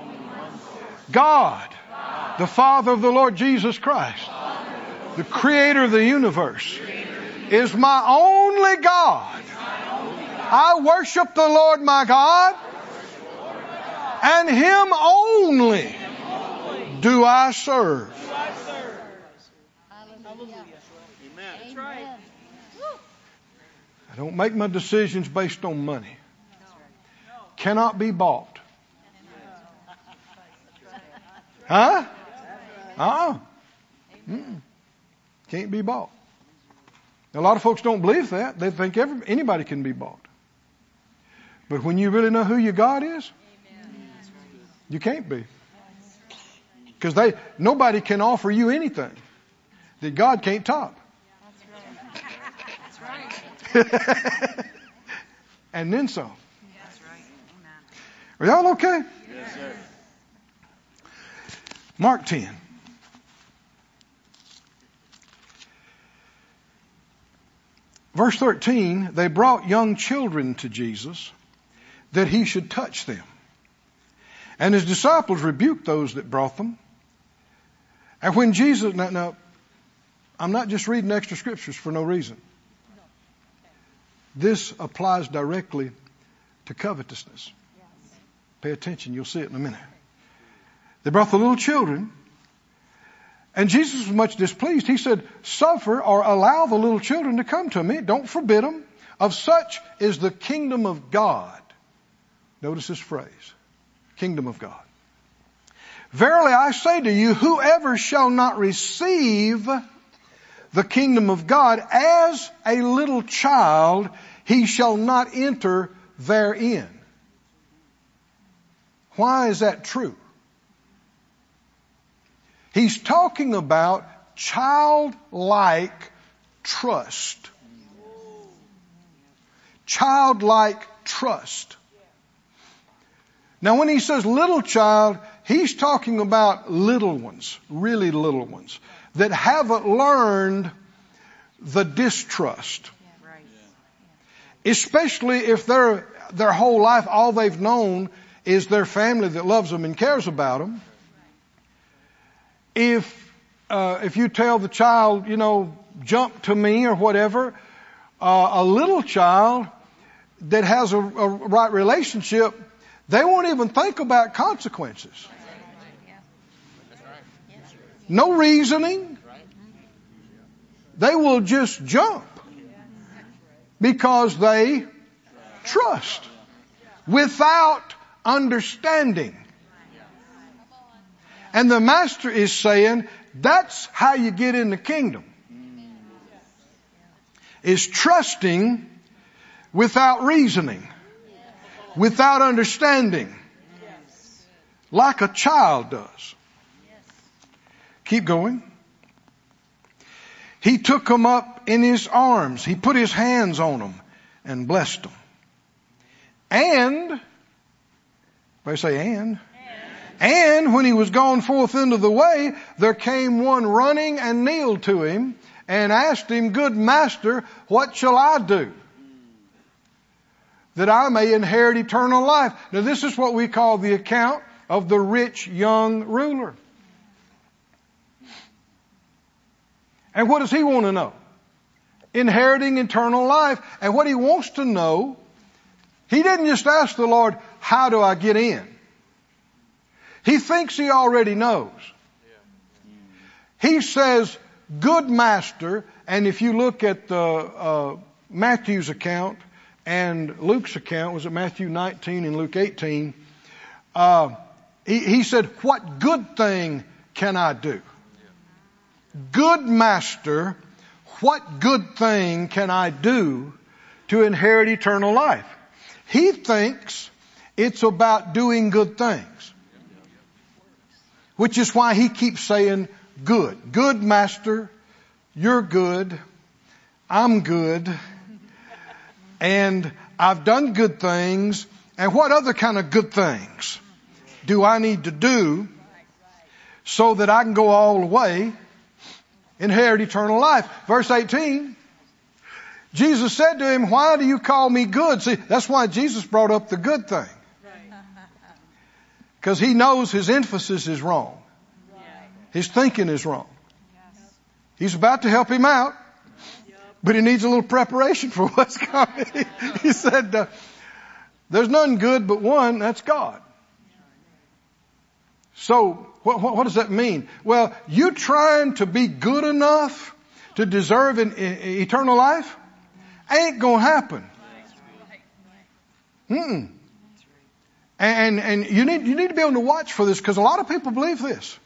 God, the Father of the Lord Jesus Christ, the Creator of the universe, is my only God. I worship the Lord my God, and Him only do I serve. I don't make my decisions based on money. Cannot be bought. Huh? Uh-uh. Mm-mm. Can't be bought. A lot of folks don't believe that. They think anybody can be bought. But when you really know who your God is, you can't be. Because they nobody can offer you anything that God can't top. and then some. Are y'all okay? Mark 10. Verse 13, they brought young children to Jesus that he should touch them. And his disciples rebuked those that brought them. And when Jesus, now, now I'm not just reading extra scriptures for no reason. This applies directly to covetousness. Pay attention, you'll see it in a minute. They brought the little children, and Jesus was much displeased. He said, Suffer or allow the little children to come to me. Don't forbid them. Of such is the kingdom of God. Notice this phrase kingdom of God. Verily I say to you, whoever shall not receive the kingdom of God as a little child, he shall not enter therein. Why is that true? He's talking about childlike trust. Childlike trust. Now when he says little child, he's talking about little ones, really little ones, that haven't learned the distrust. Especially if their, their whole life, all they've known is their family that loves them and cares about them. If, uh, if you tell the child, you know, jump to me or whatever, uh, a little child that has a, a right relationship, they won't even think about consequences. No reasoning. They will just jump because they trust without understanding. And the master is saying that's how you get in the kingdom. Is trusting without reasoning, without understanding, like a child does. Keep going. He took them up in his arms. He put his hands on them and blessed them. And, I say and, and when he was gone forth into the way, there came one running and kneeled to him and asked him, Good master, what shall I do? That I may inherit eternal life. Now this is what we call the account of the rich young ruler. And what does he want to know? inheriting eternal life. And what he wants to know, he didn't just ask the Lord, how do I get in? He thinks he already knows. He says, good master, and if you look at the, uh, Matthew's account and Luke's account, was at Matthew 19 and Luke 18, uh, he, he said, what good thing can I do? Good master, what good thing can I do to inherit eternal life? He thinks it's about doing good things. Which is why he keeps saying good. Good master, you're good, I'm good, and I've done good things, and what other kind of good things do I need to do so that I can go all the way, inherit eternal life? Verse 18, Jesus said to him, why do you call me good? See, that's why Jesus brought up the good thing. Because he knows his emphasis is wrong. His thinking is wrong. He's about to help him out, but he needs a little preparation for what's coming. he said, uh, there's none good but one, that's God. So, what, what, what, does that mean? Well, you trying to be good enough to deserve an, eternal life ain't gonna happen. Mm-mm. And, and you need, you need to be able to watch for this because a lot of people believe this.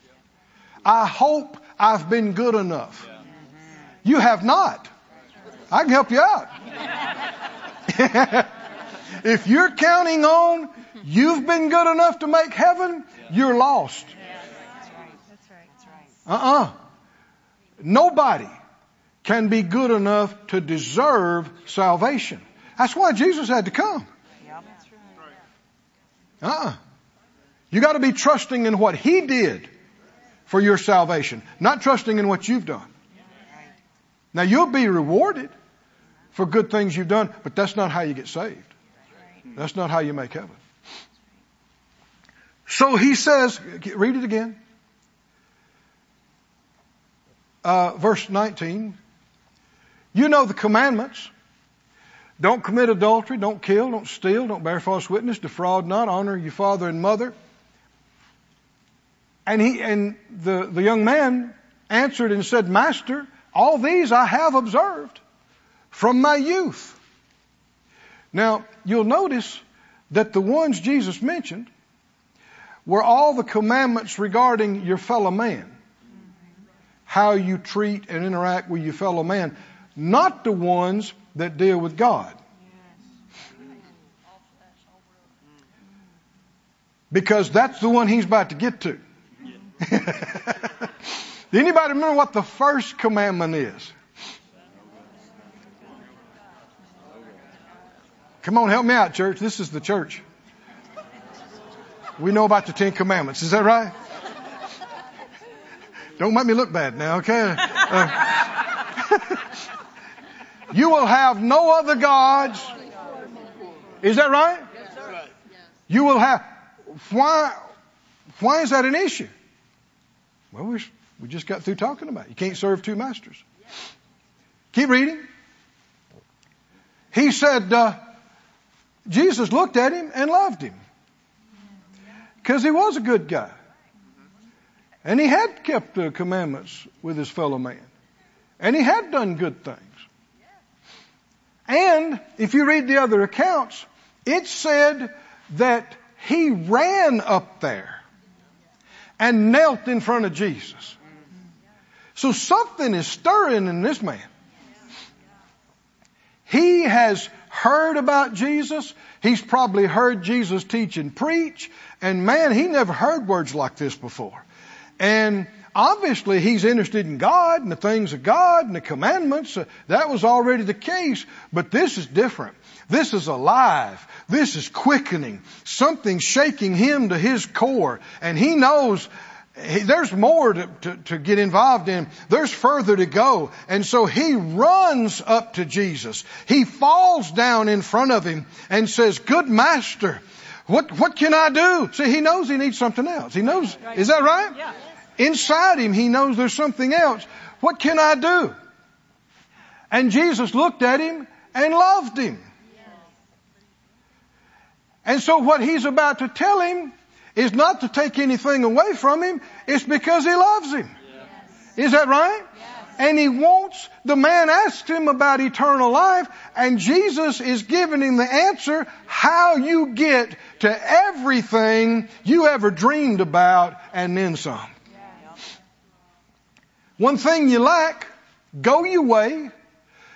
I hope I've been good enough. You have not. I can help you out. if you're counting on you've been good enough to make heaven, you're lost. Uh-uh. Nobody can be good enough to deserve salvation. That's why Jesus had to come. Uh-uh. You gotta be trusting in what He did for your salvation, not trusting in what you've done. Now you'll be rewarded for good things you've done, but that's not how you get saved. That's not how you make heaven. So he says, read it again. Uh, verse 19. You know the commandments. Don't commit adultery, don't kill, don't steal, don't bear false witness, defraud not, honor your father and mother. And he, and the, the young man answered and said, Master, all these I have observed from my youth. Now, you'll notice that the ones Jesus mentioned were all the commandments regarding your fellow man. How you treat and interact with your fellow man. Not the ones that deal with God. Because that's the one he's about to get to. Anybody remember what the first commandment is? Come on, help me out, church. This is the church. We know about the Ten Commandments. Is that right? Don't make me look bad now, okay? Uh, you will have no other gods. Is that right? You will have. Why? Why is that an issue? Well, we we just got through talking about it. You can't serve two masters. Keep reading. He said, uh, Jesus looked at him and loved him. Because he was a good guy. And he had kept the commandments with his fellow man. And he had done good things. And if you read the other accounts, it said that he ran up there and knelt in front of Jesus. So something is stirring in this man. He has heard about Jesus. He's probably heard Jesus teach and preach. And man, he never heard words like this before. And obviously he's interested in God and the things of God and the commandments. Uh, that was already the case. But this is different. This is alive. This is quickening. Something shaking him to his core. And he knows there's more to, to, to, get involved in. There's further to go. And so he runs up to Jesus. He falls down in front of him and says, good master, what, what can I do? See, he knows he needs something else. He knows, is that right? Yeah. Inside him, he knows there's something else. What can I do? And Jesus looked at him and loved him. And so what he's about to tell him is not to take anything away from him, it's because he loves him. Is that right? And he wants, the man asked him about eternal life, and Jesus is giving him the answer how you get to everything you ever dreamed about and then some. One thing you lack, go your way,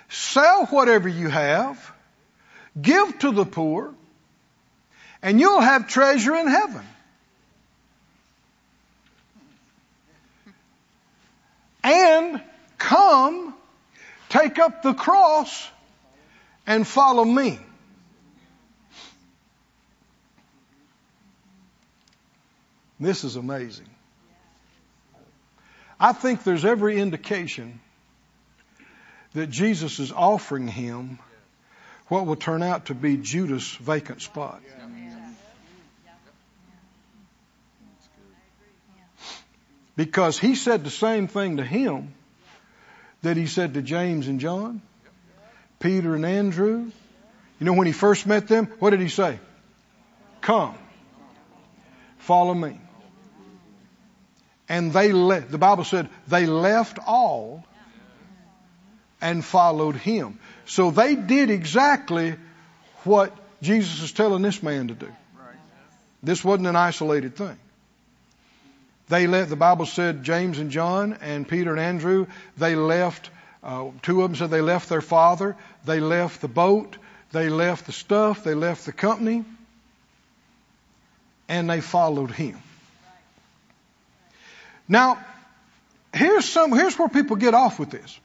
sell whatever you have, give to the poor, and you'll have treasure in heaven. And come, take up the cross, and follow me. This is amazing. I think there's every indication that Jesus is offering him what will turn out to be Judas' vacant spot. Because he said the same thing to him that he said to James and John, Peter and Andrew. You know, when he first met them, what did he say? Come, follow me. And they left, the Bible said, they left all and followed him. So they did exactly what Jesus is telling this man to do. This wasn't an isolated thing. They left, the Bible said James and John and Peter and Andrew, they left, uh, two of them said they left their father, they left the boat, they left the stuff, they left the company, and they followed him. Now, here's some, here's where people get off with this.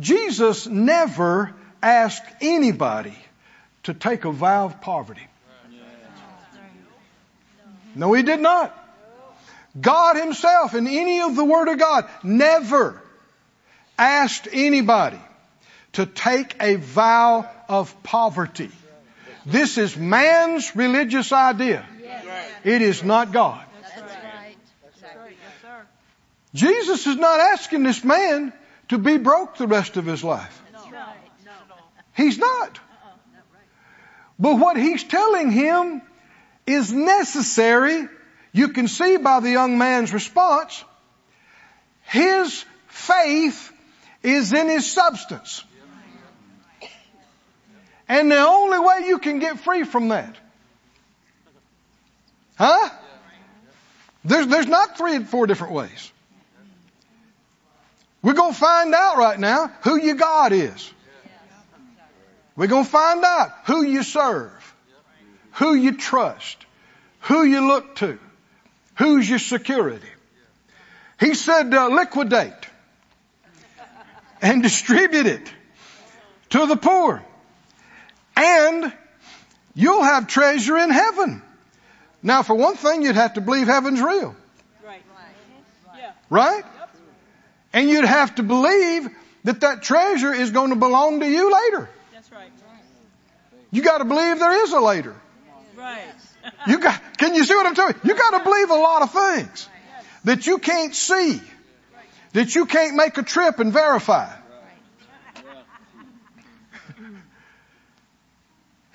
Jesus never asked anybody to take a vow of poverty. No, he did not. God himself in any of the Word of God never asked anybody to take a vow of poverty. This is man's religious idea. It is not God. Jesus is not asking this man to be broke the rest of his life. He's not. But what he's telling him is necessary. You can see by the young man's response, his faith is in his substance. And the only way you can get free from that, huh? There's, there's not three and four different ways. We're going to find out right now who your God is. We're going to find out who you serve who you trust, who you look to, who's your security. He said, uh, liquidate and distribute it to the poor. And you'll have treasure in heaven. Now, for one thing, you'd have to believe heaven's real. Right? right? And you'd have to believe that that treasure is going to belong to you later. That's right. You got to believe there is a later. Right. you got, can you see what I'm telling you? You got to believe a lot of things that you can't see, that you can't make a trip and verify.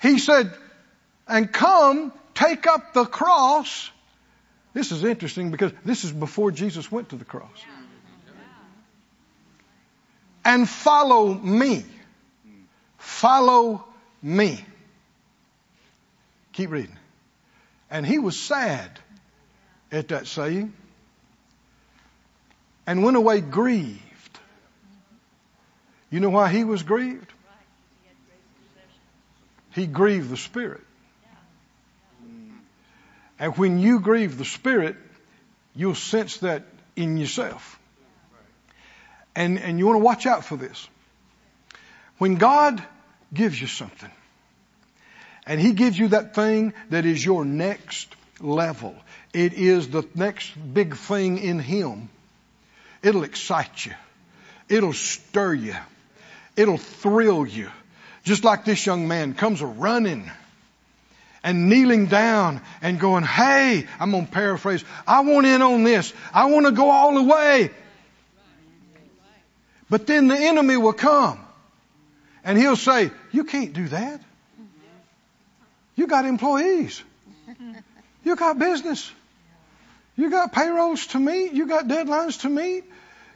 he said, and come, take up the cross. This is interesting because this is before Jesus went to the cross. And follow me. Follow me. Keep reading. And he was sad at that saying and went away grieved. You know why he was grieved? He grieved the Spirit. And when you grieve the Spirit, you'll sense that in yourself. And, and you want to watch out for this. When God gives you something, and He gives you that thing that is your next level. It is the next big thing in Him. It'll excite you. It'll stir you. It'll thrill you. Just like this young man comes running and kneeling down and going, Hey, I'm going to paraphrase. I want in on this. I want to go all the way. But then the enemy will come and he'll say, you can't do that. You got employees. You got business. You got payrolls to meet. You got deadlines to meet.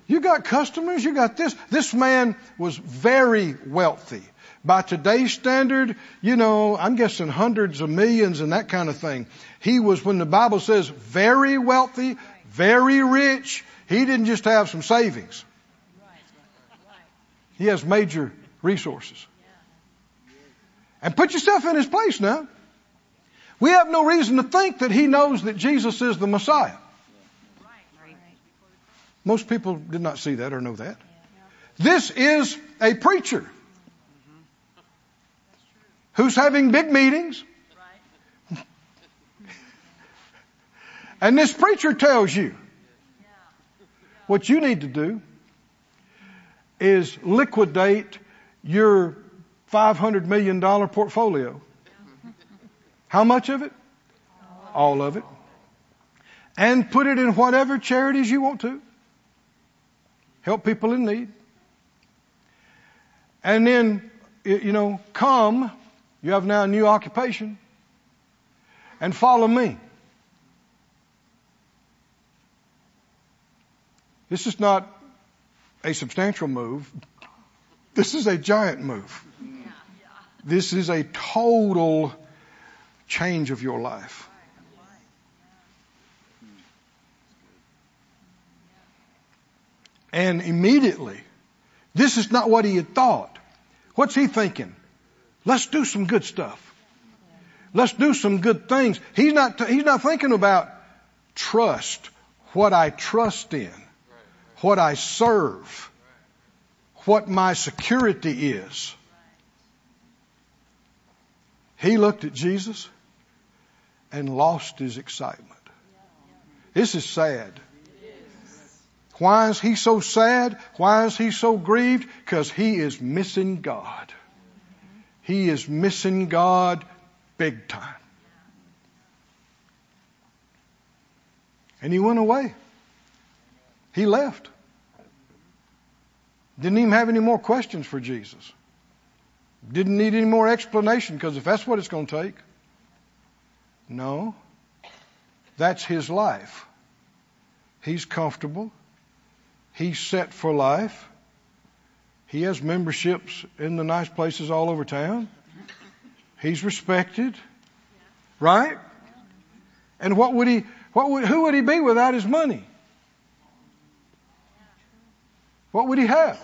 You got customers. You got this. This man was very wealthy. By today's standard, you know, I'm guessing hundreds of millions and that kind of thing. He was, when the Bible says very wealthy, very rich, he didn't just have some savings. He has major resources. And put yourself in his place now. We have no reason to think that he knows that Jesus is the Messiah. Most people did not see that or know that. This is a preacher who's having big meetings. And this preacher tells you what you need to do is liquidate your $500 million portfolio. How much of it? All of it. And put it in whatever charities you want to. Help people in need. And then, you know, come, you have now a new occupation, and follow me. This is not a substantial move. This is a giant move. This is a total change of your life. And immediately, this is not what he had thought. What's he thinking? Let's do some good stuff. Let's do some good things. He's not, he's not thinking about trust, what I trust in, what I serve, what my security is. He looked at Jesus and lost his excitement. This is sad. Why is he so sad? Why is he so grieved? Because he is missing God. He is missing God big time. And he went away. He left. Didn't even have any more questions for Jesus. Didn't need any more explanation because if that's what it's going to take. No. That's his life. He's comfortable. He's set for life. He has memberships in the nice places all over town. He's respected. Right? And what would he, what would, who would he be without his money? What would he have?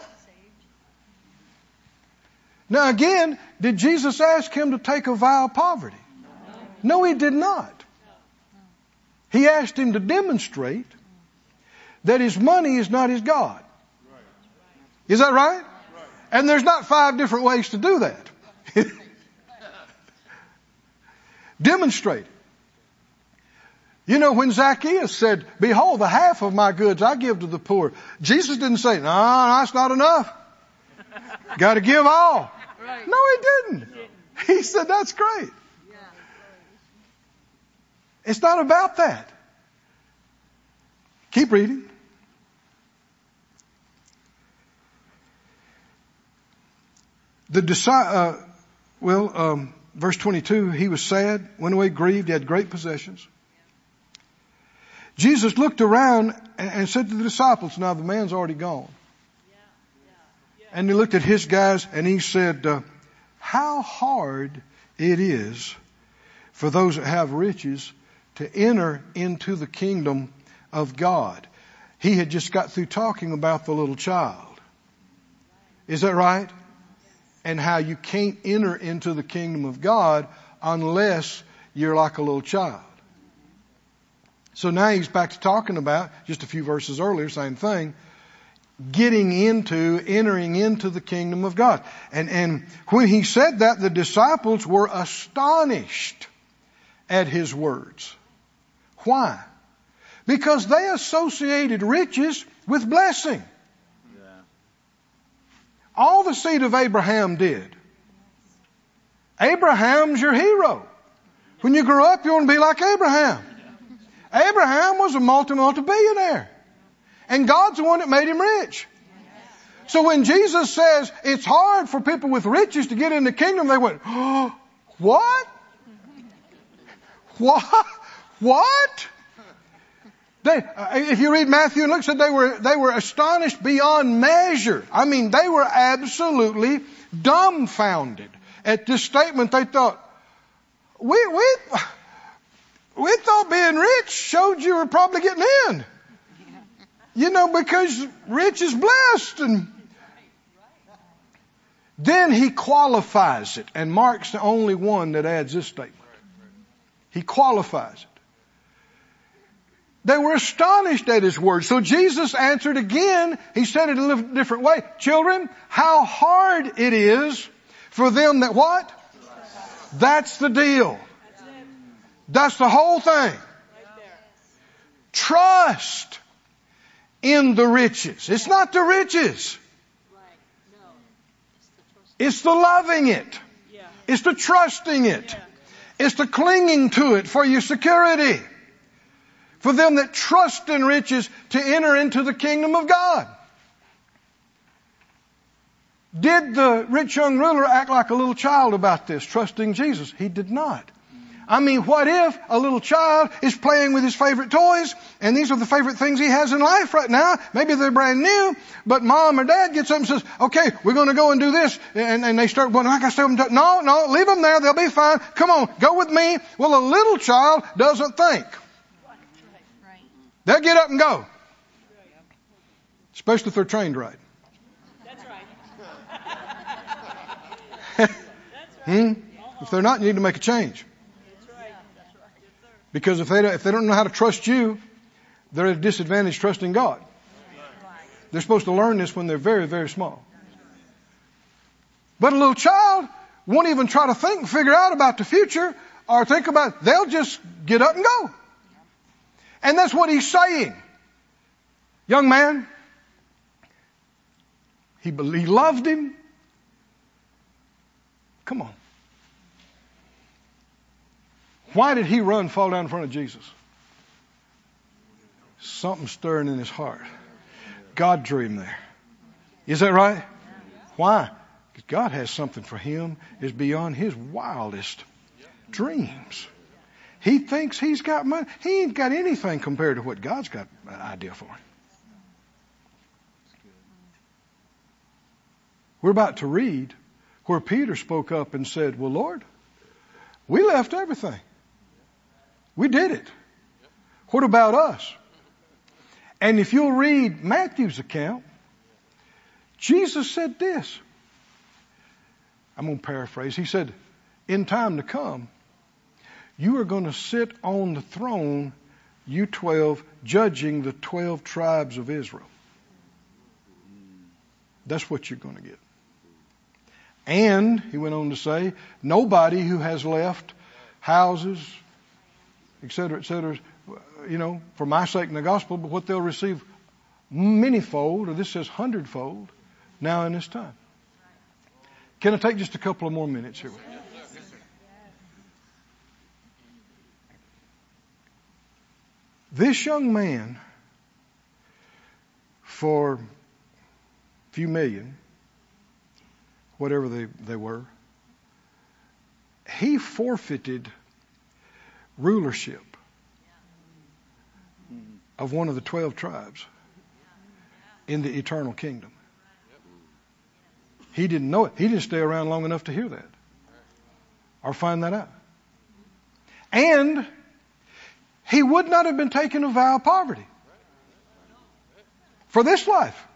Now again, did Jesus ask him to take a vow of poverty? No, he did not. He asked him to demonstrate that his money is not his God. Is that right? And there's not five different ways to do that. Demonstrate. You know, when Zacchaeus said, behold, the half of my goods I give to the poor, Jesus didn't say, no, that's not enough. Got to give all. No, he didn't. He said, that's great. It's not about that. Keep reading. The uh, well, um, verse 22, he was sad, went away grieved, he had great possessions. Jesus looked around and said to the disciples, now the man's already gone. And he looked at his guys and he said, uh, how hard it is for those that have riches to enter into the kingdom of God. He had just got through talking about the little child. Is that right? And how you can't enter into the kingdom of God unless you're like a little child. So now he's back to talking about, just a few verses earlier, same thing, getting into, entering into the kingdom of God. And, and when he said that, the disciples were astonished at his words. Why? Because they associated riches with blessing. All the seed of Abraham did. Abraham's your hero. When you grow up, you want to be like Abraham. Abraham was a multi multi billionaire. And God's the one that made him rich. So when Jesus says it's hard for people with riches to get in the kingdom, they went, oh, what? What? What? They, uh, if you read Matthew and Luke, said they were they were astonished beyond measure. I mean, they were absolutely dumbfounded at this statement. They thought, we we we thought being rich showed you were probably getting in. You know, because rich is blessed and then he qualifies it, and Mark's the only one that adds this statement. He qualifies it. They were astonished at his words. So Jesus answered again. He said it a little different way. Children, how hard it is for them that what? That's the deal. That's the whole thing. Trust in the riches. It's not the riches. It's the loving it. It's the trusting it. It's the clinging to it for your security. For them that trust in riches to enter into the kingdom of God. Did the rich young ruler act like a little child about this, trusting Jesus? He did not. I mean, what if a little child is playing with his favorite toys and these are the favorite things he has in life right now? Maybe they're brand new, but mom or dad gets up and says, okay, we're going to go and do this. And, and they start going, I got to them. No, no, leave them there. They'll be fine. Come on, go with me. Well, a little child doesn't think. They'll get up and go. Especially if they're trained right. That's right. hmm? If they're not, you need to make a change. Because if they, don't, if they don't know how to trust you, they're at a disadvantage trusting God. They're supposed to learn this when they're very, very small. But a little child won't even try to think and figure out about the future or think about, they'll just get up and go. And that's what he's saying. Young man, he, he loved him. Come on. Why did he run, fall down in front of Jesus? Something stirring in his heart. God drew him there. Is that right? Why? Because God has something for him is beyond his wildest dreams. He thinks he's got money. He ain't got anything compared to what God's got an idea for him. We're about to read where Peter spoke up and said, Well, Lord, we left everything. We did it. What about us? And if you'll read Matthew's account, Jesus said this. I'm going to paraphrase. He said, In time to come, you are going to sit on the throne, you 12, judging the 12 tribes of Israel. That's what you're going to get. And, he went on to say, nobody who has left houses, et cetera, et cetera, you know, for my sake in the gospel, but what they'll receive manyfold, or this says hundredfold, now in this time. Can I take just a couple of more minutes here? This young man, for a few million, whatever they, they were, he forfeited rulership of one of the 12 tribes in the eternal kingdom. He didn't know it. He didn't stay around long enough to hear that or find that out. And he would not have been taken a vow of poverty for this life.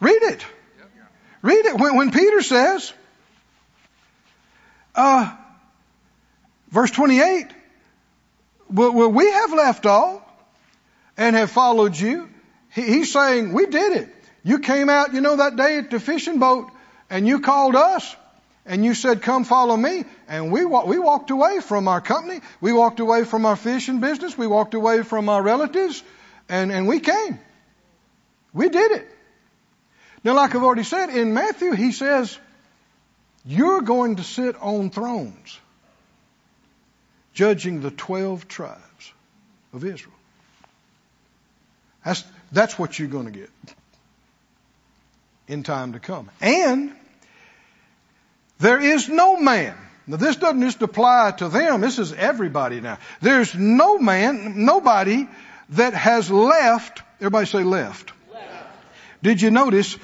Read it. Read it. When, when Peter says, uh, Verse 28, well, we have left all and have followed you. He's saying, we did it. You came out, you know, that day at the fishing boat and you called us and you said, come follow me. And we, we walked away from our company. We walked away from our fishing business. We walked away from our relatives and, and we came. We did it. Now, like I've already said, in Matthew, he says, you're going to sit on thrones judging the 12 tribes of Israel. That's, that's what you're going to get. in time to come. And there is no man. Now this doesn't just apply to them. This is everybody now. There's no man, nobody that has left. Everybody say left. left. Did you notice?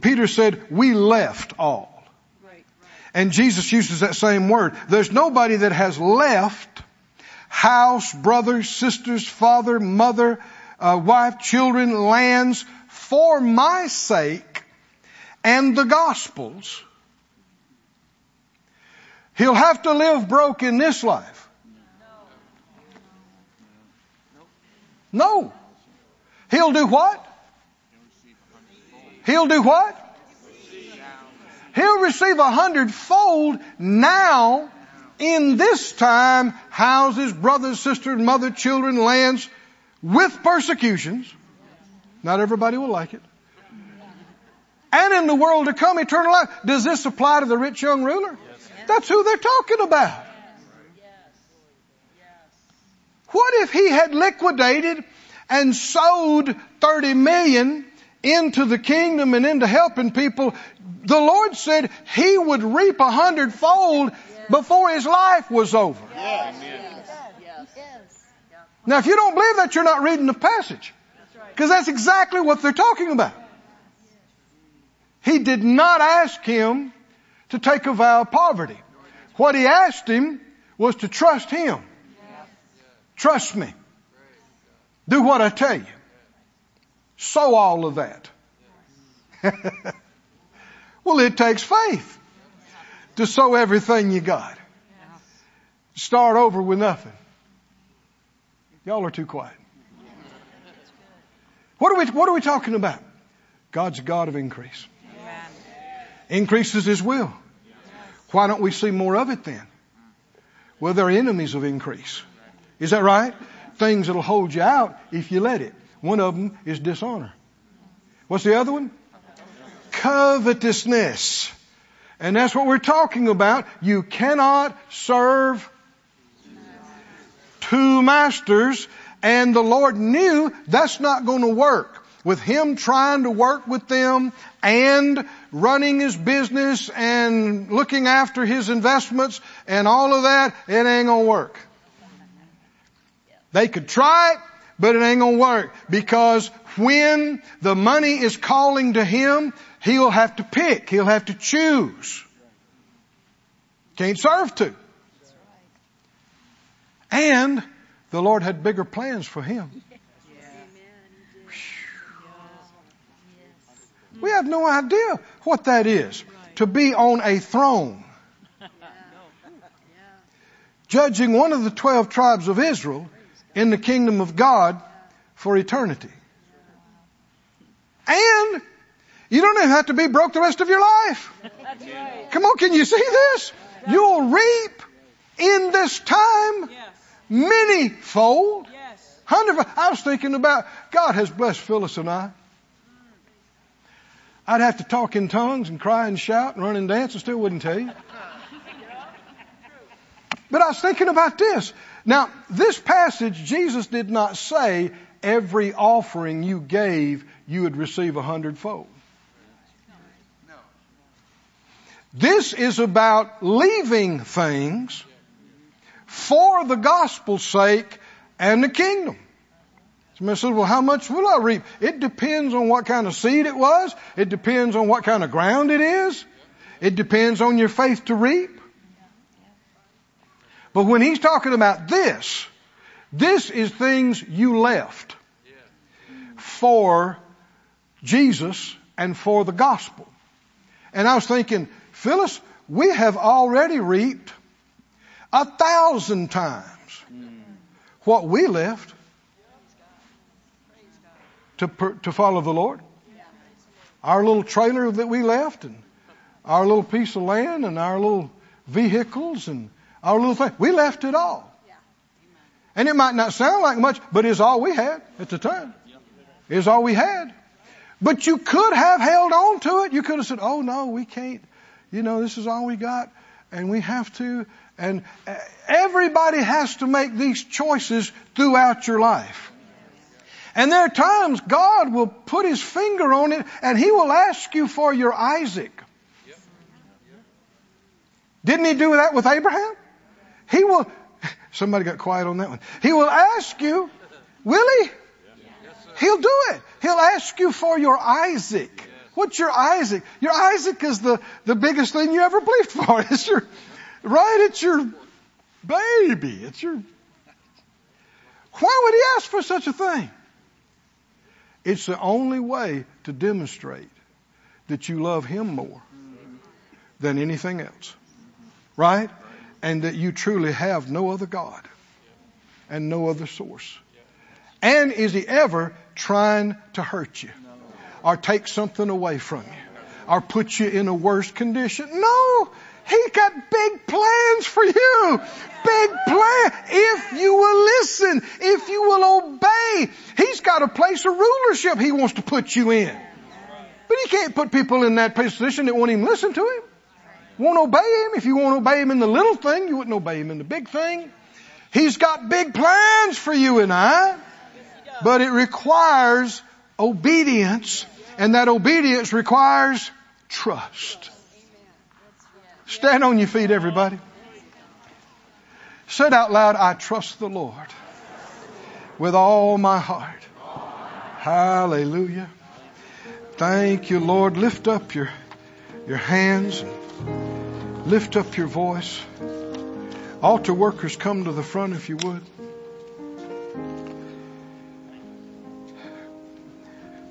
Peter said, we left all. And Jesus uses that same word. There's nobody that has left house, brothers, sisters, father, mother, uh, wife, children, lands for my sake and the gospels. He'll have to live broke in this life. No. He'll do what? He'll do what? He'll receive a hundredfold now in this time houses, brothers, sisters, mother, children, lands with persecutions. Not everybody will like it. And in the world to come, eternal life. Does this apply to the rich young ruler? That's who they're talking about. What if he had liquidated and sold 30 million into the kingdom and into helping people, the Lord said He would reap a hundredfold before His life was over. Now if you don't believe that, you're not reading the passage. Because that's exactly what they're talking about. He did not ask him to take a vow of poverty. What he asked him was to trust him. Trust me. Do what I tell you. Sow all of that. well, it takes faith to sow everything you got. Start over with nothing. Y'all are too quiet. What are we, what are we talking about? God's a God of increase. Increases His will. Why don't we see more of it then? Well, they're enemies of increase. Is that right? Things that'll hold you out if you let it. One of them is dishonor. What's the other one? Covetousness. And that's what we're talking about. You cannot serve two masters. And the Lord knew that's not going to work. With Him trying to work with them and running His business and looking after His investments and all of that, it ain't going to work. They could try it, but it ain't gonna work because when the money is calling to him, he'll have to pick. He'll have to choose. Can't serve two. And the Lord had bigger plans for him. We have no idea what that is. To be on a throne. Judging one of the twelve tribes of Israel in the kingdom of God for eternity. And you don't even have to be broke the rest of your life. Right. Come on, can you see this? You'll reap in this time many fold. Hundred. I was thinking about God has blessed Phyllis and I. I'd have to talk in tongues and cry and shout and run and dance and still wouldn't tell you. But I was thinking about this. Now, this passage, Jesus did not say every offering you gave, you would receive a hundredfold. This is about leaving things for the gospel's sake and the kingdom. Somebody says, well, how much will I reap? It depends on what kind of seed it was. It depends on what kind of ground it is. It depends on your faith to reap. But when he's talking about this, this is things you left for Jesus and for the gospel. And I was thinking, Phyllis, we have already reaped a thousand times what we left to, to follow the Lord. Our little trailer that we left and our little piece of land and our little vehicles and our little thing. We left it all. And it might not sound like much, but it's all we had at the time. It's all we had. But you could have held on to it. You could have said, oh no, we can't. You know, this is all we got and we have to. And everybody has to make these choices throughout your life. And there are times God will put his finger on it and he will ask you for your Isaac. Didn't he do that with Abraham? He will, somebody got quiet on that one. He will ask you, will he? He'll do it. He'll ask you for your Isaac. What's your Isaac? Your Isaac is the, the biggest thing you ever believed for. It's your, right? It's your baby. It's your, why would he ask for such a thing? It's the only way to demonstrate that you love him more than anything else. Right? And that you truly have no other God and no other source. And is he ever trying to hurt you or take something away from you or put you in a worse condition? No. He got big plans for you. Big plan. If you will listen, if you will obey, He's got a place of rulership He wants to put you in. But He can't put people in that position that won't even listen to Him. Won't obey Him. If you won't obey Him in the little thing, you wouldn't obey Him in the big thing. He's got big plans for you and I. But it requires obedience, and that obedience requires trust. Stand on your feet, everybody. Said out loud, I trust the Lord with all my heart. Hallelujah. Thank you, Lord. Lift up your, your hands and lift up your voice. Altar workers, come to the front if you would.